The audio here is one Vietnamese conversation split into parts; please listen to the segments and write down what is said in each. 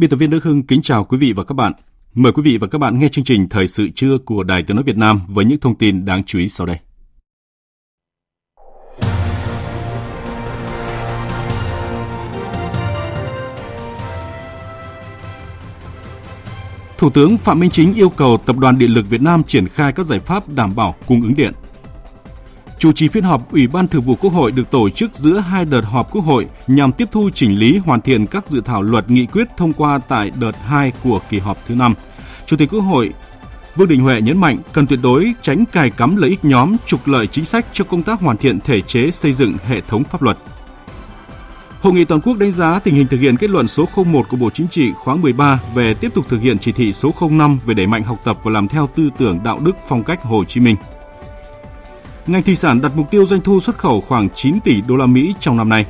Biên tập viên Đức Hưng kính chào quý vị và các bạn. Mời quý vị và các bạn nghe chương trình Thời sự trưa của Đài Tiếng Nói Việt Nam với những thông tin đáng chú ý sau đây. Thủ tướng Phạm Minh Chính yêu cầu Tập đoàn Điện lực Việt Nam triển khai các giải pháp đảm bảo cung ứng điện. Chủ trì phiên họp, Ủy ban Thường vụ Quốc hội được tổ chức giữa hai đợt họp Quốc hội nhằm tiếp thu chỉnh lý, hoàn thiện các dự thảo luật nghị quyết thông qua tại đợt 2 của kỳ họp thứ 5. Chủ tịch Quốc hội Vương Đình Huệ nhấn mạnh cần tuyệt đối tránh cài cắm lợi ích nhóm, trục lợi chính sách cho công tác hoàn thiện thể chế xây dựng hệ thống pháp luật. Hội nghị toàn quốc đánh giá tình hình thực hiện kết luận số 01 của Bộ Chính trị khóa 13 về tiếp tục thực hiện chỉ thị số 05 về đẩy mạnh học tập và làm theo tư tưởng đạo đức phong cách Hồ Chí Minh. Ngành thủy sản đặt mục tiêu doanh thu xuất khẩu khoảng 9 tỷ đô la Mỹ trong năm nay.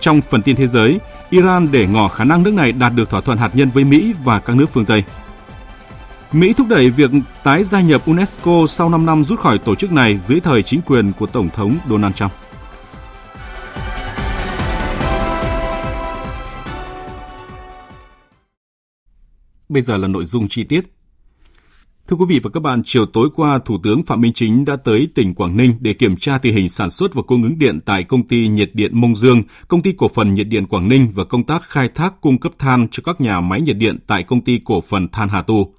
Trong phần tin thế giới, Iran để ngỏ khả năng nước này đạt được thỏa thuận hạt nhân với Mỹ và các nước phương Tây. Mỹ thúc đẩy việc tái gia nhập UNESCO sau 5 năm rút khỏi tổ chức này dưới thời chính quyền của Tổng thống Donald Trump. Bây giờ là nội dung chi tiết. Thưa quý vị và các bạn, chiều tối qua, Thủ tướng Phạm Minh Chính đã tới tỉnh Quảng Ninh để kiểm tra tình hình sản xuất và cung ứng điện tại công ty nhiệt điện Mông Dương, công ty cổ phần nhiệt điện Quảng Ninh và công tác khai thác cung cấp than cho các nhà máy nhiệt điện tại công ty cổ phần than Hà Tu.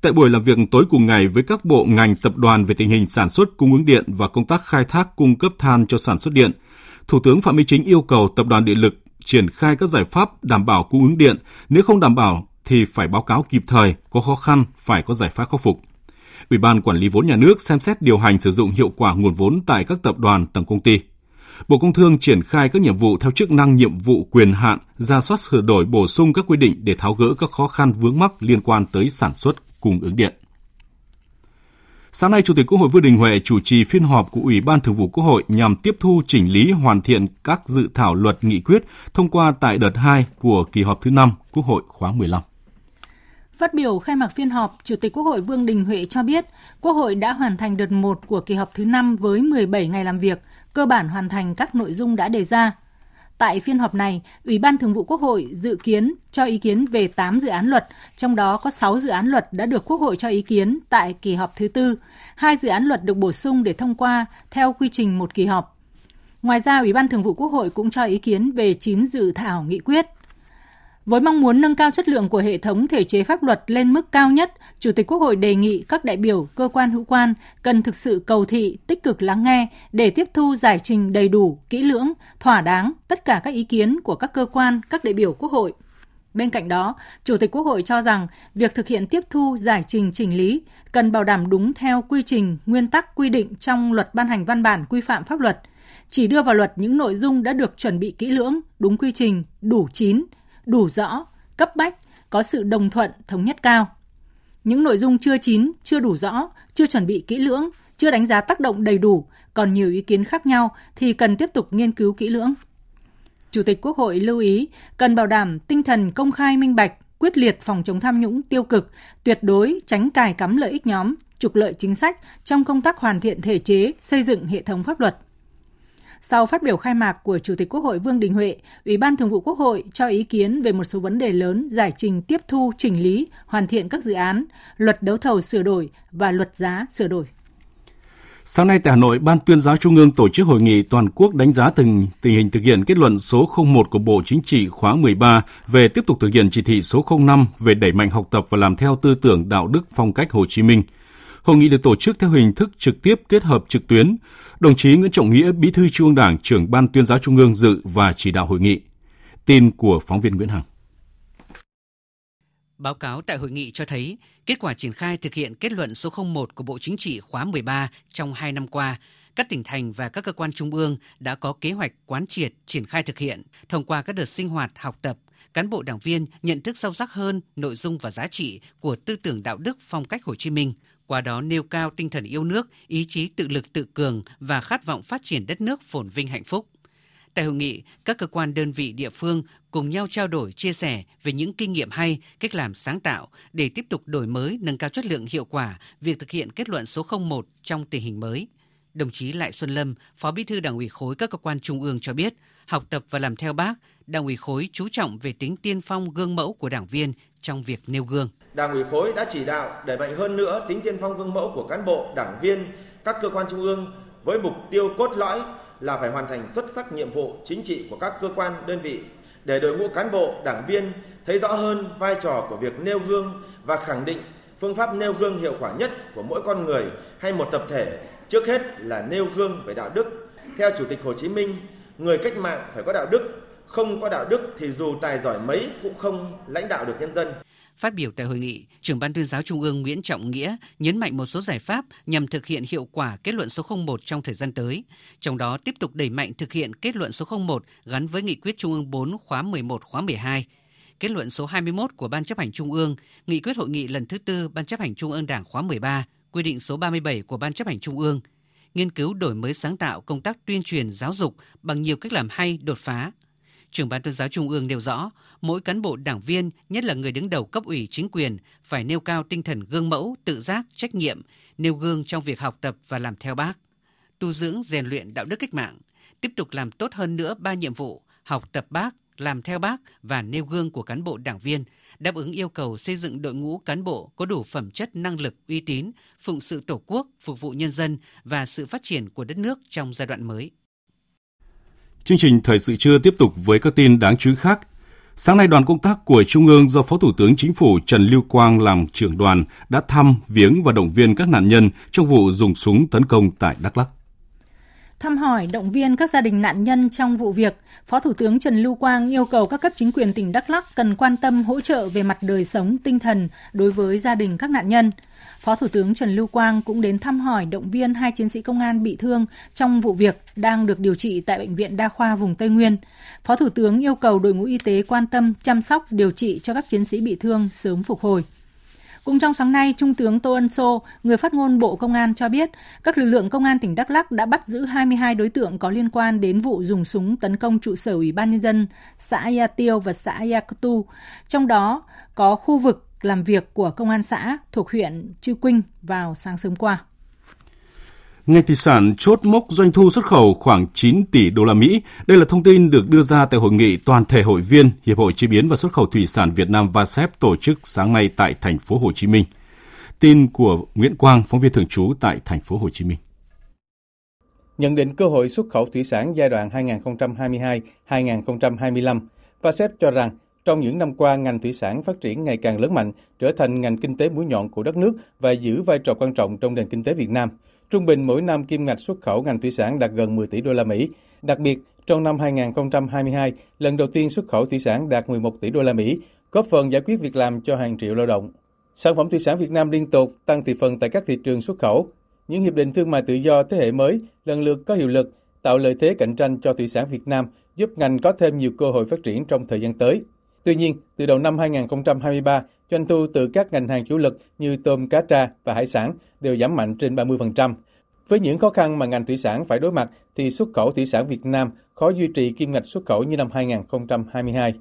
Tại buổi làm việc tối cùng ngày với các bộ ngành tập đoàn về tình hình sản xuất cung ứng điện và công tác khai thác cung cấp than cho sản xuất điện, Thủ tướng Phạm Minh Chính yêu cầu Tập đoàn Điện lực triển khai các giải pháp đảm bảo cung ứng điện, nếu không đảm bảo thì phải báo cáo kịp thời, có khó khăn phải có giải pháp khắc phục. Ủy ban quản lý vốn nhà nước xem xét điều hành sử dụng hiệu quả nguồn vốn tại các tập đoàn tổng công ty. Bộ Công Thương triển khai các nhiệm vụ theo chức năng nhiệm vụ quyền hạn, ra soát sửa đổi bổ sung các quy định để tháo gỡ các khó khăn vướng mắc liên quan tới sản xuất cung ứng điện. Sáng nay, Chủ tịch Quốc hội Vương Đình Huệ chủ trì phiên họp của Ủy ban Thường vụ Quốc hội nhằm tiếp thu chỉnh lý hoàn thiện các dự thảo luật nghị quyết thông qua tại đợt 2 của kỳ họp thứ 5 Quốc hội khóa 15. Phát biểu khai mạc phiên họp, Chủ tịch Quốc hội Vương Đình Huệ cho biết, Quốc hội đã hoàn thành đợt 1 của kỳ họp thứ 5 với 17 ngày làm việc, cơ bản hoàn thành các nội dung đã đề ra. Tại phiên họp này, Ủy ban Thường vụ Quốc hội dự kiến cho ý kiến về 8 dự án luật, trong đó có 6 dự án luật đã được Quốc hội cho ý kiến tại kỳ họp thứ tư, hai dự án luật được bổ sung để thông qua theo quy trình một kỳ họp. Ngoài ra, Ủy ban Thường vụ Quốc hội cũng cho ý kiến về 9 dự thảo nghị quyết. Với mong muốn nâng cao chất lượng của hệ thống thể chế pháp luật lên mức cao nhất, Chủ tịch Quốc hội đề nghị các đại biểu, cơ quan hữu quan cần thực sự cầu thị, tích cực lắng nghe để tiếp thu giải trình đầy đủ, kỹ lưỡng, thỏa đáng tất cả các ý kiến của các cơ quan, các đại biểu Quốc hội. Bên cạnh đó, Chủ tịch Quốc hội cho rằng việc thực hiện tiếp thu giải trình chỉnh lý cần bảo đảm đúng theo quy trình, nguyên tắc quy định trong luật ban hành văn bản quy phạm pháp luật, chỉ đưa vào luật những nội dung đã được chuẩn bị kỹ lưỡng, đúng quy trình, đủ chín, đủ rõ, cấp bách, có sự đồng thuận, thống nhất cao. Những nội dung chưa chín, chưa đủ rõ, chưa chuẩn bị kỹ lưỡng, chưa đánh giá tác động đầy đủ, còn nhiều ý kiến khác nhau thì cần tiếp tục nghiên cứu kỹ lưỡng. Chủ tịch Quốc hội lưu ý cần bảo đảm tinh thần công khai minh bạch, quyết liệt phòng chống tham nhũng tiêu cực, tuyệt đối tránh cài cắm lợi ích nhóm, trục lợi chính sách trong công tác hoàn thiện thể chế, xây dựng hệ thống pháp luật. Sau phát biểu khai mạc của Chủ tịch Quốc hội Vương Đình Huệ, Ủy ban Thường vụ Quốc hội cho ý kiến về một số vấn đề lớn giải trình tiếp thu, chỉnh lý, hoàn thiện các dự án, luật đấu thầu sửa đổi và luật giá sửa đổi. Sáng nay tại Hà Nội, Ban tuyên giáo Trung ương tổ chức hội nghị toàn quốc đánh giá tình, tình hình thực hiện kết luận số 01 của Bộ Chính trị khóa 13 về tiếp tục thực hiện chỉ thị số 05 về đẩy mạnh học tập và làm theo tư tưởng đạo đức phong cách Hồ Chí Minh. Hội nghị được tổ chức theo hình thức trực tiếp kết hợp trực tuyến. Đồng chí Nguyễn Trọng Nghĩa, Bí thư Trung ương Đảng, trưởng Ban Tuyên giáo Trung ương dự và chỉ đạo hội nghị. Tin của phóng viên Nguyễn Hằng. Báo cáo tại hội nghị cho thấy, kết quả triển khai thực hiện kết luận số 01 của Bộ Chính trị khóa 13 trong 2 năm qua, các tỉnh thành và các cơ quan trung ương đã có kế hoạch quán triệt triển khai thực hiện thông qua các đợt sinh hoạt học tập cán bộ đảng viên nhận thức sâu sắc hơn nội dung và giá trị của tư tưởng đạo đức phong cách Hồ Chí Minh, qua đó nêu cao tinh thần yêu nước, ý chí tự lực tự cường và khát vọng phát triển đất nước phồn vinh hạnh phúc. Tại hội nghị, các cơ quan đơn vị địa phương cùng nhau trao đổi, chia sẻ về những kinh nghiệm hay, cách làm sáng tạo để tiếp tục đổi mới, nâng cao chất lượng hiệu quả việc thực hiện kết luận số 01 trong tình hình mới. Đồng chí Lại Xuân Lâm, Phó Bí thư Đảng ủy khối các cơ quan trung ương cho biết, học tập và làm theo Bác, Đảng ủy khối chú trọng về tính tiên phong gương mẫu của đảng viên trong việc nêu gương. Đảng ủy khối đã chỉ đạo đẩy mạnh hơn nữa tính tiên phong gương mẫu của cán bộ, đảng viên, các cơ quan trung ương với mục tiêu cốt lõi là phải hoàn thành xuất sắc nhiệm vụ chính trị của các cơ quan đơn vị để đội ngũ cán bộ, đảng viên thấy rõ hơn vai trò của việc nêu gương và khẳng định phương pháp nêu gương hiệu quả nhất của mỗi con người hay một tập thể trước hết là nêu gương về đạo đức. Theo Chủ tịch Hồ Chí Minh, người cách mạng phải có đạo đức, không có đạo đức thì dù tài giỏi mấy cũng không lãnh đạo được nhân dân. Phát biểu tại hội nghị, trưởng ban tuyên giáo Trung ương Nguyễn Trọng Nghĩa nhấn mạnh một số giải pháp nhằm thực hiện hiệu quả kết luận số 01 trong thời gian tới, trong đó tiếp tục đẩy mạnh thực hiện kết luận số 01 gắn với nghị quyết Trung ương 4 khóa 11 khóa 12, kết luận số 21 của Ban chấp hành Trung ương, nghị quyết hội nghị lần thứ tư Ban chấp hành Trung ương Đảng khóa 13, quy định số 37 của Ban chấp hành Trung ương, nghiên cứu đổi mới sáng tạo công tác tuyên truyền giáo dục bằng nhiều cách làm hay, đột phá. Trưởng ban tuyên giáo Trung ương nêu rõ, mỗi cán bộ đảng viên, nhất là người đứng đầu cấp ủy chính quyền, phải nêu cao tinh thần gương mẫu, tự giác, trách nhiệm, nêu gương trong việc học tập và làm theo bác, tu dưỡng rèn luyện đạo đức cách mạng, tiếp tục làm tốt hơn nữa ba nhiệm vụ học tập bác, làm theo bác và nêu gương của cán bộ đảng viên, đáp ứng yêu cầu xây dựng đội ngũ cán bộ có đủ phẩm chất năng lực, uy tín, phụng sự Tổ quốc, phục vụ nhân dân và sự phát triển của đất nước trong giai đoạn mới. Chương trình thời sự trưa tiếp tục với các tin đáng chú ý khác. Sáng nay đoàn công tác của Trung ương do Phó Thủ tướng Chính phủ Trần Lưu Quang làm trưởng đoàn đã thăm, viếng và động viên các nạn nhân trong vụ dùng súng tấn công tại Đắk Lắk. Thăm hỏi động viên các gia đình nạn nhân trong vụ việc, Phó Thủ tướng Trần Lưu Quang yêu cầu các cấp chính quyền tỉnh Đắk Lắk cần quan tâm hỗ trợ về mặt đời sống tinh thần đối với gia đình các nạn nhân. Phó Thủ tướng Trần Lưu Quang cũng đến thăm hỏi động viên hai chiến sĩ công an bị thương trong vụ việc đang được điều trị tại Bệnh viện Đa khoa vùng Tây Nguyên. Phó Thủ tướng yêu cầu đội ngũ y tế quan tâm chăm sóc điều trị cho các chiến sĩ bị thương sớm phục hồi. Cũng trong sáng nay, Trung tướng Tô Ân Sô, người phát ngôn Bộ Công an cho biết, các lực lượng công an tỉnh Đắk Lắk đã bắt giữ 22 đối tượng có liên quan đến vụ dùng súng tấn công trụ sở Ủy ban Nhân dân xã Ya Tiêu và xã Ya Tu. Trong đó có khu vực làm việc của công an xã thuộc huyện Chư Quynh vào sáng sớm qua. Ngành thủy sản chốt mốc doanh thu xuất khẩu khoảng 9 tỷ đô la Mỹ. Đây là thông tin được đưa ra tại hội nghị toàn thể hội viên Hiệp hội chế biến và xuất khẩu thủy sản Việt Nam VASEP tổ chức sáng nay tại thành phố Hồ Chí Minh. Tin của Nguyễn Quang, phóng viên thường trú tại thành phố Hồ Chí Minh. Nhận định cơ hội xuất khẩu thủy sản giai đoạn 2022-2025, VASEP cho rằng trong những năm qua, ngành thủy sản phát triển ngày càng lớn mạnh, trở thành ngành kinh tế mũi nhọn của đất nước và giữ vai trò quan trọng trong nền kinh tế Việt Nam. Trung bình mỗi năm kim ngạch xuất khẩu ngành thủy sản đạt gần 10 tỷ đô la Mỹ. Đặc biệt, trong năm 2022, lần đầu tiên xuất khẩu thủy sản đạt 11 tỷ đô la Mỹ, góp phần giải quyết việc làm cho hàng triệu lao động. Sản phẩm thủy sản Việt Nam liên tục tăng thị phần tại các thị trường xuất khẩu. Những hiệp định thương mại tự do thế hệ mới lần lượt có hiệu lực, tạo lợi thế cạnh tranh cho thủy sản Việt Nam, giúp ngành có thêm nhiều cơ hội phát triển trong thời gian tới. Tuy nhiên, từ đầu năm 2023, doanh thu từ các ngành hàng chủ lực như tôm, cá tra và hải sản đều giảm mạnh trên 30%. Với những khó khăn mà ngành thủy sản phải đối mặt thì xuất khẩu thủy sản Việt Nam khó duy trì kim ngạch xuất khẩu như năm 2022.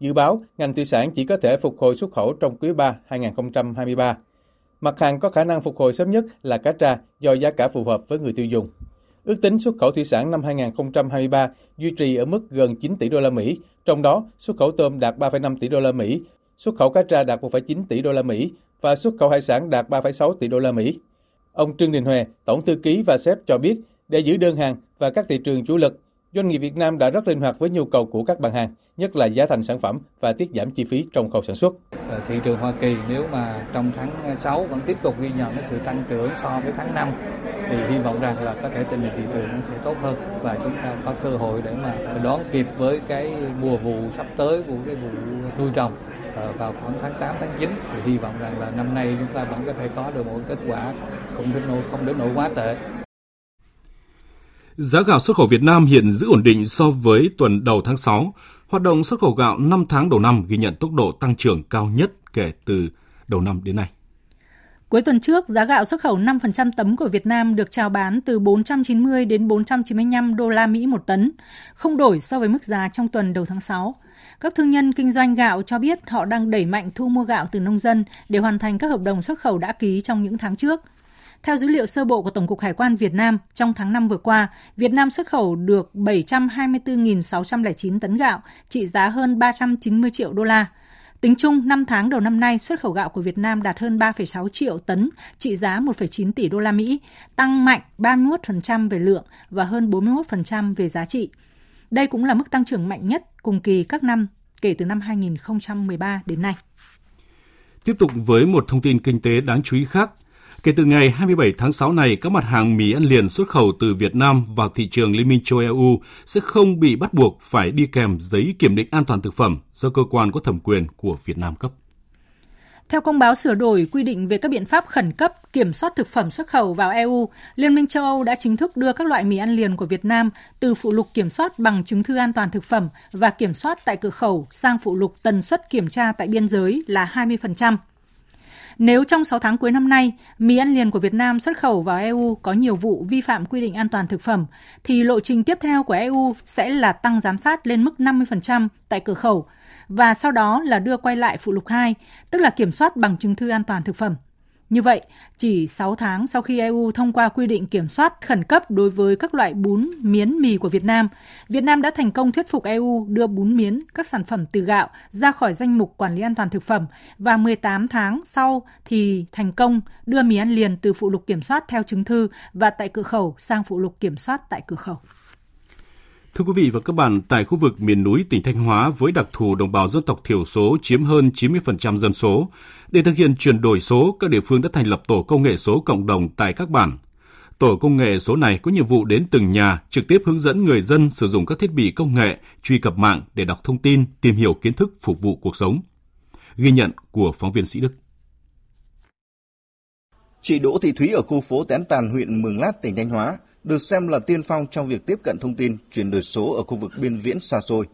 Dự báo ngành thủy sản chỉ có thể phục hồi xuất khẩu trong quý 3 2023. Mặt hàng có khả năng phục hồi sớm nhất là cá tra do giá cả phù hợp với người tiêu dùng. Ước tính xuất khẩu thủy sản năm 2023 duy trì ở mức gần 9 tỷ đô la Mỹ, trong đó xuất khẩu tôm đạt 3,5 tỷ đô la Mỹ, xuất khẩu cá tra đạt 1,9 tỷ đô la Mỹ và xuất khẩu hải sản đạt 3,6 tỷ đô la Mỹ. Ông Trương Đình Huệ, tổng thư ký và sếp cho biết, để giữ đơn hàng và các thị trường chủ lực, Doanh nghiệp Việt Nam đã rất linh hoạt với nhu cầu của các bạn hàng, nhất là giá thành sản phẩm và tiết giảm chi phí trong khâu sản xuất. Ở thị trường Hoa Kỳ nếu mà trong tháng 6 vẫn tiếp tục ghi nhận cái sự tăng trưởng so với tháng 5 thì hy vọng rằng là có thể tình hình thị trường nó sẽ tốt hơn và chúng ta có cơ hội để mà đón kịp với cái mùa vụ sắp tới của cái vụ nuôi trồng Ờ, vào khoảng tháng 8 tháng 9 thì hy vọng rằng là năm nay chúng ta vẫn có thể có được một kết quả cũng đến nỗi, không đến nỗi quá tệ. Giá gạo xuất khẩu Việt Nam hiện giữ ổn định so với tuần đầu tháng 6. Hoạt động xuất khẩu gạo 5 tháng đầu năm ghi nhận tốc độ tăng trưởng cao nhất kể từ đầu năm đến nay. Cuối tuần trước, giá gạo xuất khẩu 5% tấm của Việt Nam được chào bán từ 490 đến 495 đô la Mỹ một tấn, không đổi so với mức giá trong tuần đầu tháng 6. Các thương nhân kinh doanh gạo cho biết họ đang đẩy mạnh thu mua gạo từ nông dân để hoàn thành các hợp đồng xuất khẩu đã ký trong những tháng trước. Theo dữ liệu sơ bộ của Tổng cục Hải quan Việt Nam, trong tháng 5 vừa qua, Việt Nam xuất khẩu được 724.609 tấn gạo, trị giá hơn 390 triệu đô la. Tính chung, 5 tháng đầu năm nay, xuất khẩu gạo của Việt Nam đạt hơn 3,6 triệu tấn, trị giá 1,9 tỷ đô la Mỹ, tăng mạnh 31% về lượng và hơn 41% về giá trị. Đây cũng là mức tăng trưởng mạnh nhất cùng kỳ các năm kể từ năm 2013 đến nay. Tiếp tục với một thông tin kinh tế đáng chú ý khác. Kể từ ngày 27 tháng 6 này, các mặt hàng mì ăn liền xuất khẩu từ Việt Nam vào thị trường Liên minh châu EU sẽ không bị bắt buộc phải đi kèm giấy kiểm định an toàn thực phẩm do cơ quan có thẩm quyền của Việt Nam cấp. Theo công báo sửa đổi quy định về các biện pháp khẩn cấp kiểm soát thực phẩm xuất khẩu vào EU, Liên minh châu Âu đã chính thức đưa các loại mì ăn liền của Việt Nam từ phụ lục kiểm soát bằng chứng thư an toàn thực phẩm và kiểm soát tại cửa khẩu sang phụ lục tần suất kiểm tra tại biên giới là 20%. Nếu trong 6 tháng cuối năm nay, mì ăn liền của Việt Nam xuất khẩu vào EU có nhiều vụ vi phạm quy định an toàn thực phẩm, thì lộ trình tiếp theo của EU sẽ là tăng giám sát lên mức 50% tại cửa khẩu và sau đó là đưa quay lại phụ lục 2, tức là kiểm soát bằng chứng thư an toàn thực phẩm. Như vậy, chỉ 6 tháng sau khi EU thông qua quy định kiểm soát khẩn cấp đối với các loại bún, miến, mì của Việt Nam, Việt Nam đã thành công thuyết phục EU đưa bún miến, các sản phẩm từ gạo ra khỏi danh mục quản lý an toàn thực phẩm và 18 tháng sau thì thành công đưa mì ăn liền từ phụ lục kiểm soát theo chứng thư và tại cửa khẩu sang phụ lục kiểm soát tại cửa khẩu. Thưa quý vị và các bạn, tại khu vực miền núi tỉnh Thanh Hóa với đặc thù đồng bào dân tộc thiểu số chiếm hơn 90% dân số, để thực hiện chuyển đổi số, các địa phương đã thành lập tổ công nghệ số cộng đồng tại các bản. Tổ công nghệ số này có nhiệm vụ đến từng nhà, trực tiếp hướng dẫn người dân sử dụng các thiết bị công nghệ, truy cập mạng để đọc thông tin, tìm hiểu kiến thức phục vụ cuộc sống. Ghi nhận của phóng viên Sĩ Đức. Chị Đỗ Thị Thúy ở khu phố Tén Tàn, huyện Mường Lát, tỉnh Thanh Hóa được xem là tiên phong trong việc tiếp cận thông tin, chuyển đổi số ở khu vực biên viễn xa xôi.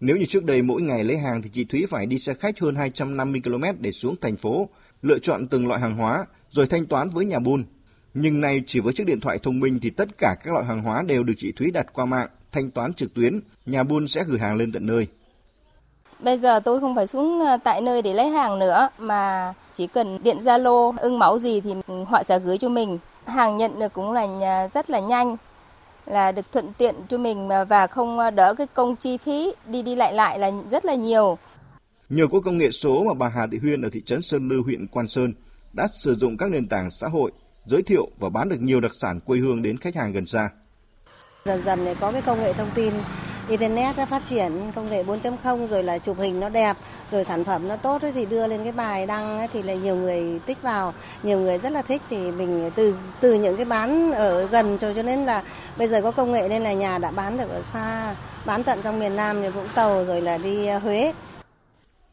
Nếu như trước đây mỗi ngày lấy hàng thì chị Thúy phải đi xe khách hơn 250 km để xuống thành phố, lựa chọn từng loại hàng hóa rồi thanh toán với nhà buôn. Nhưng nay chỉ với chiếc điện thoại thông minh thì tất cả các loại hàng hóa đều được chị Thúy đặt qua mạng, thanh toán trực tuyến, nhà buôn sẽ gửi hàng lên tận nơi. Bây giờ tôi không phải xuống ờ, tại nơi để lấy hàng nữa mà chỉ cần điện Zalo ưng mẫu gì thì họ sẽ gửi cho mình. Hàng nhận được cũng là rất là nhanh, là được thuận tiện cho mình và không đỡ cái công chi phí đi đi lại lại là rất là nhiều. Nhờ có công nghệ số mà bà Hà Thị Huyên ở thị trấn Sơn Lư, huyện Quan Sơn đã sử dụng các nền tảng xã hội giới thiệu và bán được nhiều đặc sản quê hương đến khách hàng gần xa. Dần dần có cái công nghệ thông tin internet nó phát triển, công nghệ 4.0 rồi là chụp hình nó đẹp, rồi sản phẩm nó tốt thì đưa lên cái bài đăng thì là nhiều người tích vào. Nhiều người rất là thích, thì mình từ từ những cái bán ở gần cho cho nên là bây giờ có công nghệ nên là nhà đã bán được ở xa, bán tận trong miền Nam như Vũng Tàu, rồi là đi à, Huế.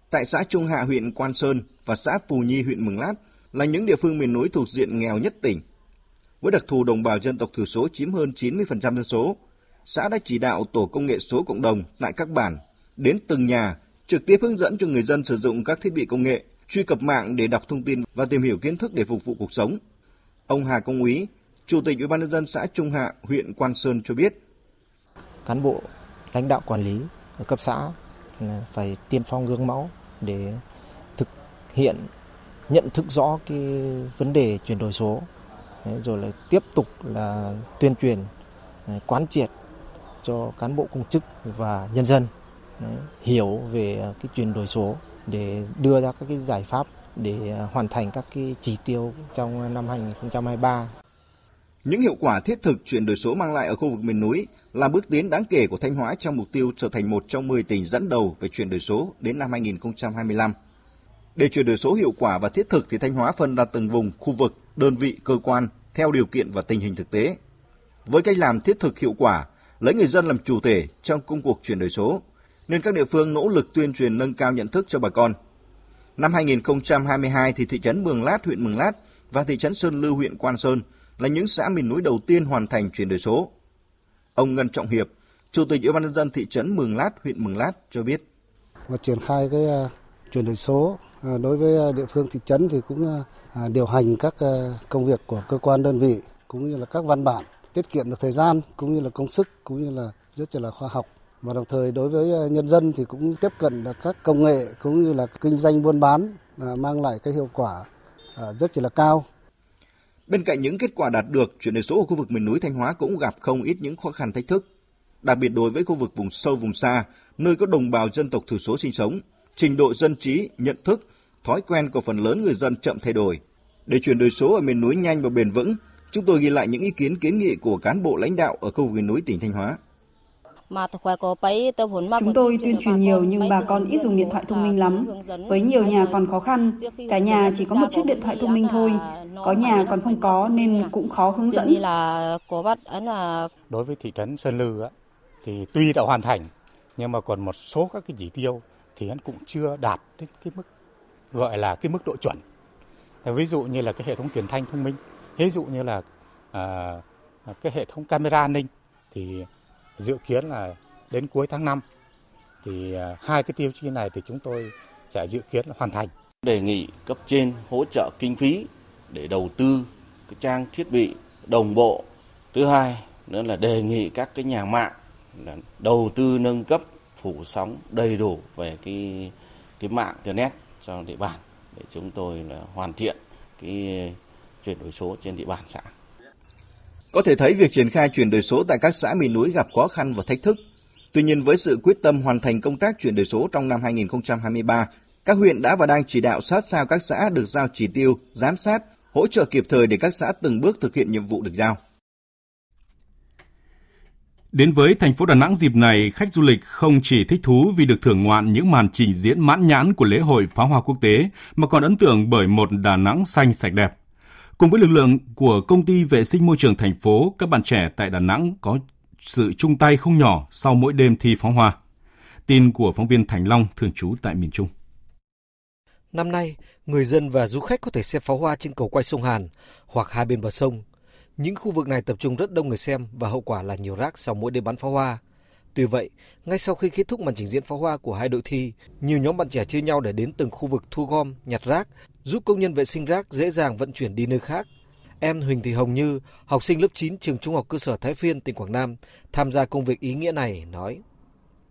Tại xã Trung Hạ, huyện Quan Sơn và xã Pù Nhi, huyện Mường Lát là những địa phương miền núi thuộc diện nghèo nhất tỉnh. Với đặc thù đồng bào dân tộc thiểu số chiếm hơn 90% dân số xã đã chỉ đạo tổ công nghệ số cộng đồng tại các bản đến từng nhà trực tiếp hướng dẫn cho người dân sử dụng các thiết bị công nghệ, truy cập mạng để đọc thông tin và tìm hiểu kiến thức để phục vụ cuộc sống. Ông Hà Công Úy, Chủ tịch Ủy ban nhân dân xã Trung Hạ, huyện Quan Sơn cho biết: Cán bộ lãnh đạo quản lý ở cấp xã phải tiên phong gương mẫu để thực hiện nhận thức rõ cái vấn đề chuyển đổi số rồi là tiếp tục là tuyên truyền à, quán triệt cho cán bộ công chức và nhân dân đấy, hiểu về à, cái chuyển đổi số để đưa ra các cái giải pháp để à, hoàn thành các cái chỉ tiêu trong năm 2023. Những hiệu quả thiết thực chuyển đổi số mang lại ở khu vực miền núi là bước tiến đáng kể của Thanh Hóa trong mục tiêu trở thành một trong 10 tỉnh dẫn đầu về chuyển đổi số đến năm 2025. Để chuyển đổi số hiệu quả và thiết thực thì Thanh Hóa phân ra từng vùng, khu vực, đơn vị, cơ quan theo điều kiện và tình hình thực tế. Với cách làm thiết thực hiệu quả, lấy người dân làm chủ thể trong công cuộc chuyển đổi số, nên các địa phương nỗ lực tuyên truyền nâng cao nhận thức cho bà con. Năm 2022 thì thị trấn Mường Lát, huyện Mường Lát và thị trấn Sơn Lưu, huyện Quan Sơn là những xã miền núi đầu tiên hoàn thành chuyển đổi số. Ông Ngân Trọng Hiệp, Chủ tịch Ủy ban nhân dân thị trấn Mường Lát, huyện Mường Lát cho biết. Và triển khai cái à, chuyển đổi số à, đối với à, địa phương thị trấn thì cũng điều hành các công việc của cơ quan đơn vị cũng như là các văn bản tiết kiệm được thời gian cũng như là công sức cũng như là rất là khoa học và đồng thời đối với ờ, nhân dân thì cũng tiếp cận được các công nghệ cũng như là kinh doanh buôn bán ờ, mang lại cái hiệu quả ờ, rất là cao Bên cạnh những kết quả đạt được, chuyển đổi số ở khu vực miền núi Thanh Hóa cũng gặp không ít những khó khăn thách thức. Đặc biệt đối với khu vực vùng sâu vùng xa, nơi có đồng bào dân tộc thiểu số sinh sống, trình độ dân trí, nhận thức, thói quen của phần lớn người dân chậm thay đổi. Để chuyển đổi số ở miền núi nhanh và bền vững, chúng tôi ghi lại những ý kiến kiến nghị của cán bộ lãnh đạo ở khu vực núi tỉnh Thanh Hóa. Chúng tôi tuyên truyền nhiều nhưng bà con ít dùng điện thoại thông minh lắm. Với nhiều nhà còn khó khăn, cả nhà chỉ có một chiếc điện thoại thông minh thôi. Có nhà còn không có nên cũng khó hướng dẫn. Đối với thị trấn Sơn Lư thì tuy đã hoàn thành nhưng mà còn một số các cái chỉ tiêu thì hắn cũng chưa đạt đến cái mức gọi là cái mức độ chuẩn. Ví dụ như là cái hệ thống truyền thanh thông minh, ví dụ như là à, cái hệ thống camera an ninh thì dự kiến là đến cuối tháng 5 thì à, hai cái tiêu chí này thì chúng tôi sẽ dự kiến là hoàn thành. Đề nghị cấp trên hỗ trợ kinh phí để đầu tư cái trang thiết bị đồng bộ. Thứ hai nữa là đề nghị các cái nhà mạng là đầu tư nâng cấp phủ sóng đầy đủ về cái cái mạng internet cho địa bàn để chúng tôi là hoàn thiện cái chuyển đổi số trên địa bàn xã. Có thể thấy việc triển khai chuyển đổi số tại các xã miền núi gặp khó khăn và thách thức. Tuy nhiên với sự quyết tâm hoàn thành công tác chuyển đổi số trong năm 2023, các huyện đã và đang chỉ đạo sát sao các xã được giao chỉ tiêu, giám sát, hỗ trợ kịp thời để các xã từng bước thực hiện nhiệm vụ được giao. Đến với thành phố Đà Nẵng dịp này, khách du lịch không chỉ thích thú vì được thưởng ngoạn những màn trình diễn mãn nhãn của lễ hội pháo hoa quốc tế, mà còn ấn tượng bởi một Đà Nẵng xanh sạch đẹp. Cùng với lực lượng của công ty vệ sinh môi trường thành phố, các bạn trẻ tại Đà Nẵng có sự chung tay không nhỏ sau mỗi đêm thi pháo hoa. Tin của phóng viên Thành Long thường trú tại miền Trung. Năm nay, người dân và du khách có thể xem pháo hoa trên cầu quay sông Hàn hoặc hai bên bờ sông. Những khu vực này tập trung rất đông người xem và hậu quả là nhiều rác sau mỗi đêm bắn pháo hoa. Tuy vậy, ngay sau khi kết thúc màn trình diễn pháo hoa của hai đội thi, nhiều nhóm bạn trẻ chia nhau để đến từng khu vực thu gom, nhặt rác, giúp công nhân vệ sinh rác dễ dàng vận chuyển đi nơi khác. Em Huỳnh Thị Hồng Như, học sinh lớp 9 trường Trung học cơ sở Thái Phiên, tỉnh Quảng Nam, tham gia công việc ý nghĩa này nói.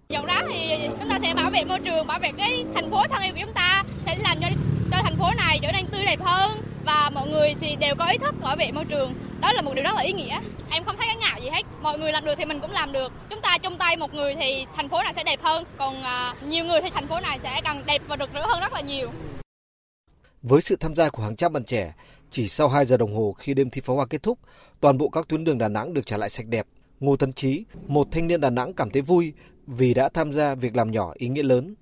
Dọn rác thì chúng ta sẽ bảo vệ môi trường, bảo vệ cái thành phố thân yêu của chúng ta, sẽ làm cho cho thành phố này trở nên tươi đẹp hơn và mọi người thì đều có ý thức bảo vệ môi trường. Đó là một điều rất là ý nghĩa. Em không thấy cái ngại gì hết. Mọi người làm được thì mình cũng làm được. Chúng ta chung tay một người thì thành phố này sẽ đẹp hơn, còn à, nhiều người thì thành phố này sẽ càng đẹp và rực rỡ hơn rất là nhiều. Với sự tham gia của hàng trăm bạn trẻ, chỉ sau 2 giờ đồng hồ khi đêm thi pháo hoa kết thúc, toàn bộ các tuyến đường Đà Nẵng được trả lại sạch đẹp. Ngô Tấn Chí, một thanh niên Đà Nẵng cảm thấy vui vì đã tham gia việc làm nhỏ ý nghĩa lớn.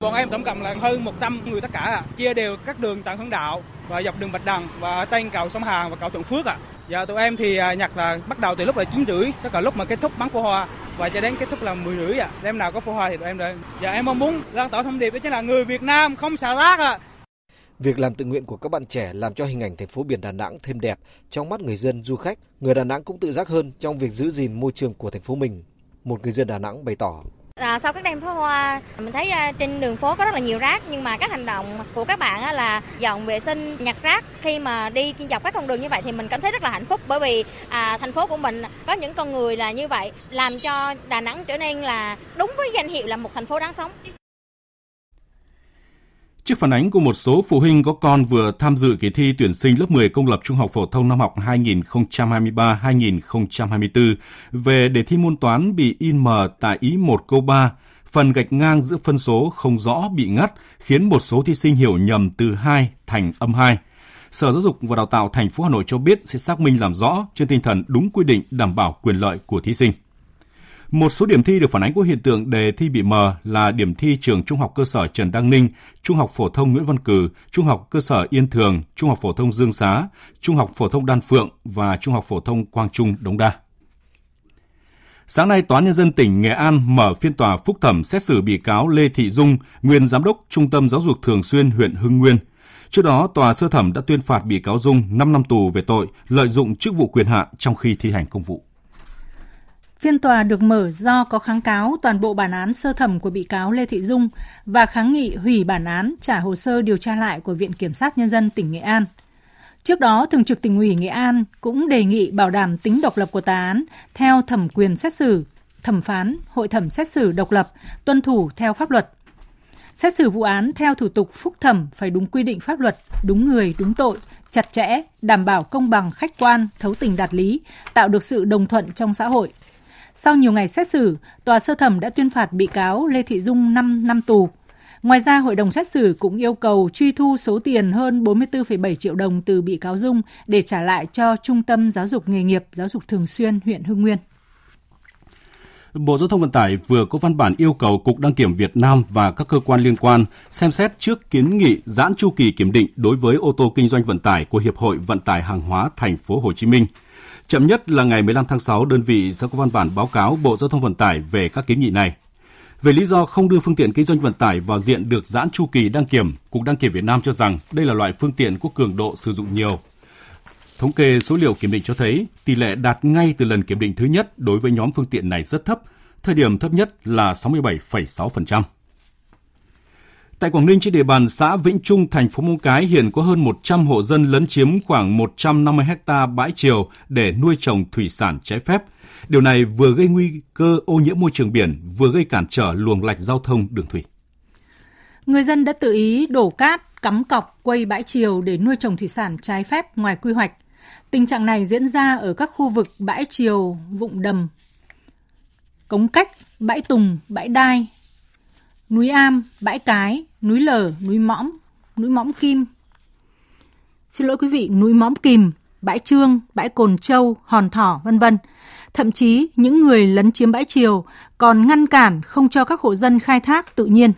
Bọn em tổng cộng là hơn 100 người tất cả, à. chia đều các đường Tạng Hướng Đạo và dọc đường Bạch Đằng và trên cầu sông Hàn và cầu Thuận Phước ạ. À. Giờ tụi em thì à, nhặt là bắt đầu từ lúc là 9 rưỡi, tất cả lúc mà kết thúc bắn pháo hoa và cho đến kết thúc là 10 rưỡi ạ. À. em nào có pháo hoa thì tụi em đợi Giờ em mong muốn lan tỏa thông điệp đó chính là người Việt Nam không xả rác ạ. À. Việc làm tự nguyện của các bạn trẻ làm cho hình ảnh thành phố biển Đà Nẵng thêm đẹp trong mắt người dân, du khách. Người Đà Nẵng cũng tự giác hơn trong việc giữ gìn môi trường của thành phố mình. Một người dân Đà Nẵng bày tỏ. À, sau các đêm pháo hoa, mình thấy à, trên đường phố có rất là nhiều rác nhưng mà các hành động của các bạn là dọn vệ sinh, nhặt rác khi mà đi dọc các con đường như vậy thì mình cảm thấy rất là hạnh phúc bởi vì à, thành phố của mình có những con người là như vậy làm cho Đà Nẵng trở nên là đúng với danh hiệu là một thành phố đáng sống. Trước phản ánh của một số phụ huynh có con vừa tham dự kỳ thi tuyển sinh lớp 10 công lập trung học phổ thông năm học 2023-2024 về đề thi môn toán bị in mờ tại ý 1 câu 3, phần gạch ngang giữa phân số không rõ bị ngắt khiến một số thí sinh hiểu nhầm từ 2 thành âm 2. Sở Giáo dục và Đào tạo thành phố Hà Nội cho biết sẽ xác minh làm rõ trên tinh thần đúng quy định đảm bảo quyền lợi của thí sinh. Một số điểm thi được phản ánh có hiện tượng đề thi bị mờ là điểm thi trường Trung học cơ sở Trần Đăng Ninh, Trung học phổ thông Nguyễn Văn Cử, Trung học cơ sở Yên Thường, Trung học phổ thông Dương Xá, Trung học phổ thông Đan Phượng và Trung học phổ thông Quang Trung Đống Đa. Sáng nay, Tòa Nhân dân tỉnh Nghệ An mở phiên tòa phúc thẩm xét xử bị cáo Lê Thị Dung, nguyên giám đốc Trung tâm Giáo dục Thường xuyên huyện Hưng Nguyên. Trước đó, tòa sơ thẩm đã tuyên phạt bị cáo Dung 5 năm tù về tội lợi dụng chức vụ quyền hạn trong khi thi hành công vụ. Phiên tòa được mở do có kháng cáo toàn bộ bản án sơ thẩm của bị cáo Lê Thị Dung và kháng nghị hủy bản án trả hồ sơ điều tra lại của Viện Kiểm sát Nhân dân tỉnh Nghệ An. Trước đó, Thường trực tỉnh ủy Nghệ An cũng đề nghị bảo đảm tính độc lập của tòa án theo thẩm quyền xét xử, thẩm phán, hội thẩm xét xử độc lập, tuân thủ theo pháp luật. Xét xử vụ án theo thủ tục phúc thẩm phải đúng quy định pháp luật, đúng người, đúng tội, chặt chẽ, đảm bảo công bằng, khách quan, thấu tình đạt lý, tạo được sự đồng thuận trong xã hội. Sau nhiều ngày xét xử, tòa sơ thẩm đã tuyên phạt bị cáo Lê Thị Dung 5 năm tù, Ngoài ra, hội đồng xét xử cũng yêu cầu truy thu số tiền hơn 44,7 triệu đồng từ bị cáo Dung để trả lại cho Trung tâm Giáo dục Nghề nghiệp Giáo dục Thường xuyên huyện Hưng Nguyên. Bộ Giao thông Vận tải vừa có văn bản yêu cầu Cục Đăng kiểm Việt Nam và các cơ quan liên quan xem xét trước kiến nghị giãn chu kỳ kiểm định đối với ô tô kinh doanh vận tải của Hiệp hội Vận tải hàng hóa thành phố Hồ Chí Minh. Chậm nhất là ngày 15 tháng 6, đơn vị sẽ có văn bản báo cáo Bộ Giao thông Vận tải về các kiến nghị này. Về lý do không đưa phương tiện kinh doanh vận tải vào diện được giãn chu kỳ đăng kiểm, Cục Đăng kiểm Việt Nam cho rằng đây là loại phương tiện có cường độ sử dụng nhiều. Thống kê số liệu kiểm định cho thấy tỷ lệ đạt ngay từ lần kiểm định thứ nhất đối với nhóm phương tiện này rất thấp, thời điểm thấp nhất là 67,6%. Tại Quảng Ninh trên địa bàn xã Vĩnh Trung, thành phố Móng Cái hiện có hơn 100 hộ dân lấn chiếm khoảng 150 ha bãi triều để nuôi trồng thủy sản trái phép – Điều này vừa gây nguy cơ ô nhiễm môi trường biển, vừa gây cản trở luồng lạch giao thông đường thủy. Người dân đã tự ý đổ cát, cắm cọc, quay bãi triều để nuôi trồng thủy sản trái phép ngoài quy hoạch. Tình trạng này diễn ra ở các khu vực bãi triều, vụng đầm, cống cách, bãi tùng, bãi đai, núi am, bãi cái, núi lở, núi mõm, núi mõm kim. Xin lỗi quý vị, núi mõm kìm, bãi trương, bãi cồn châu, hòn thỏ, vân vân. Thậm chí những người lấn chiếm bãi triều còn ngăn cản không cho các hộ dân khai thác tự nhiên.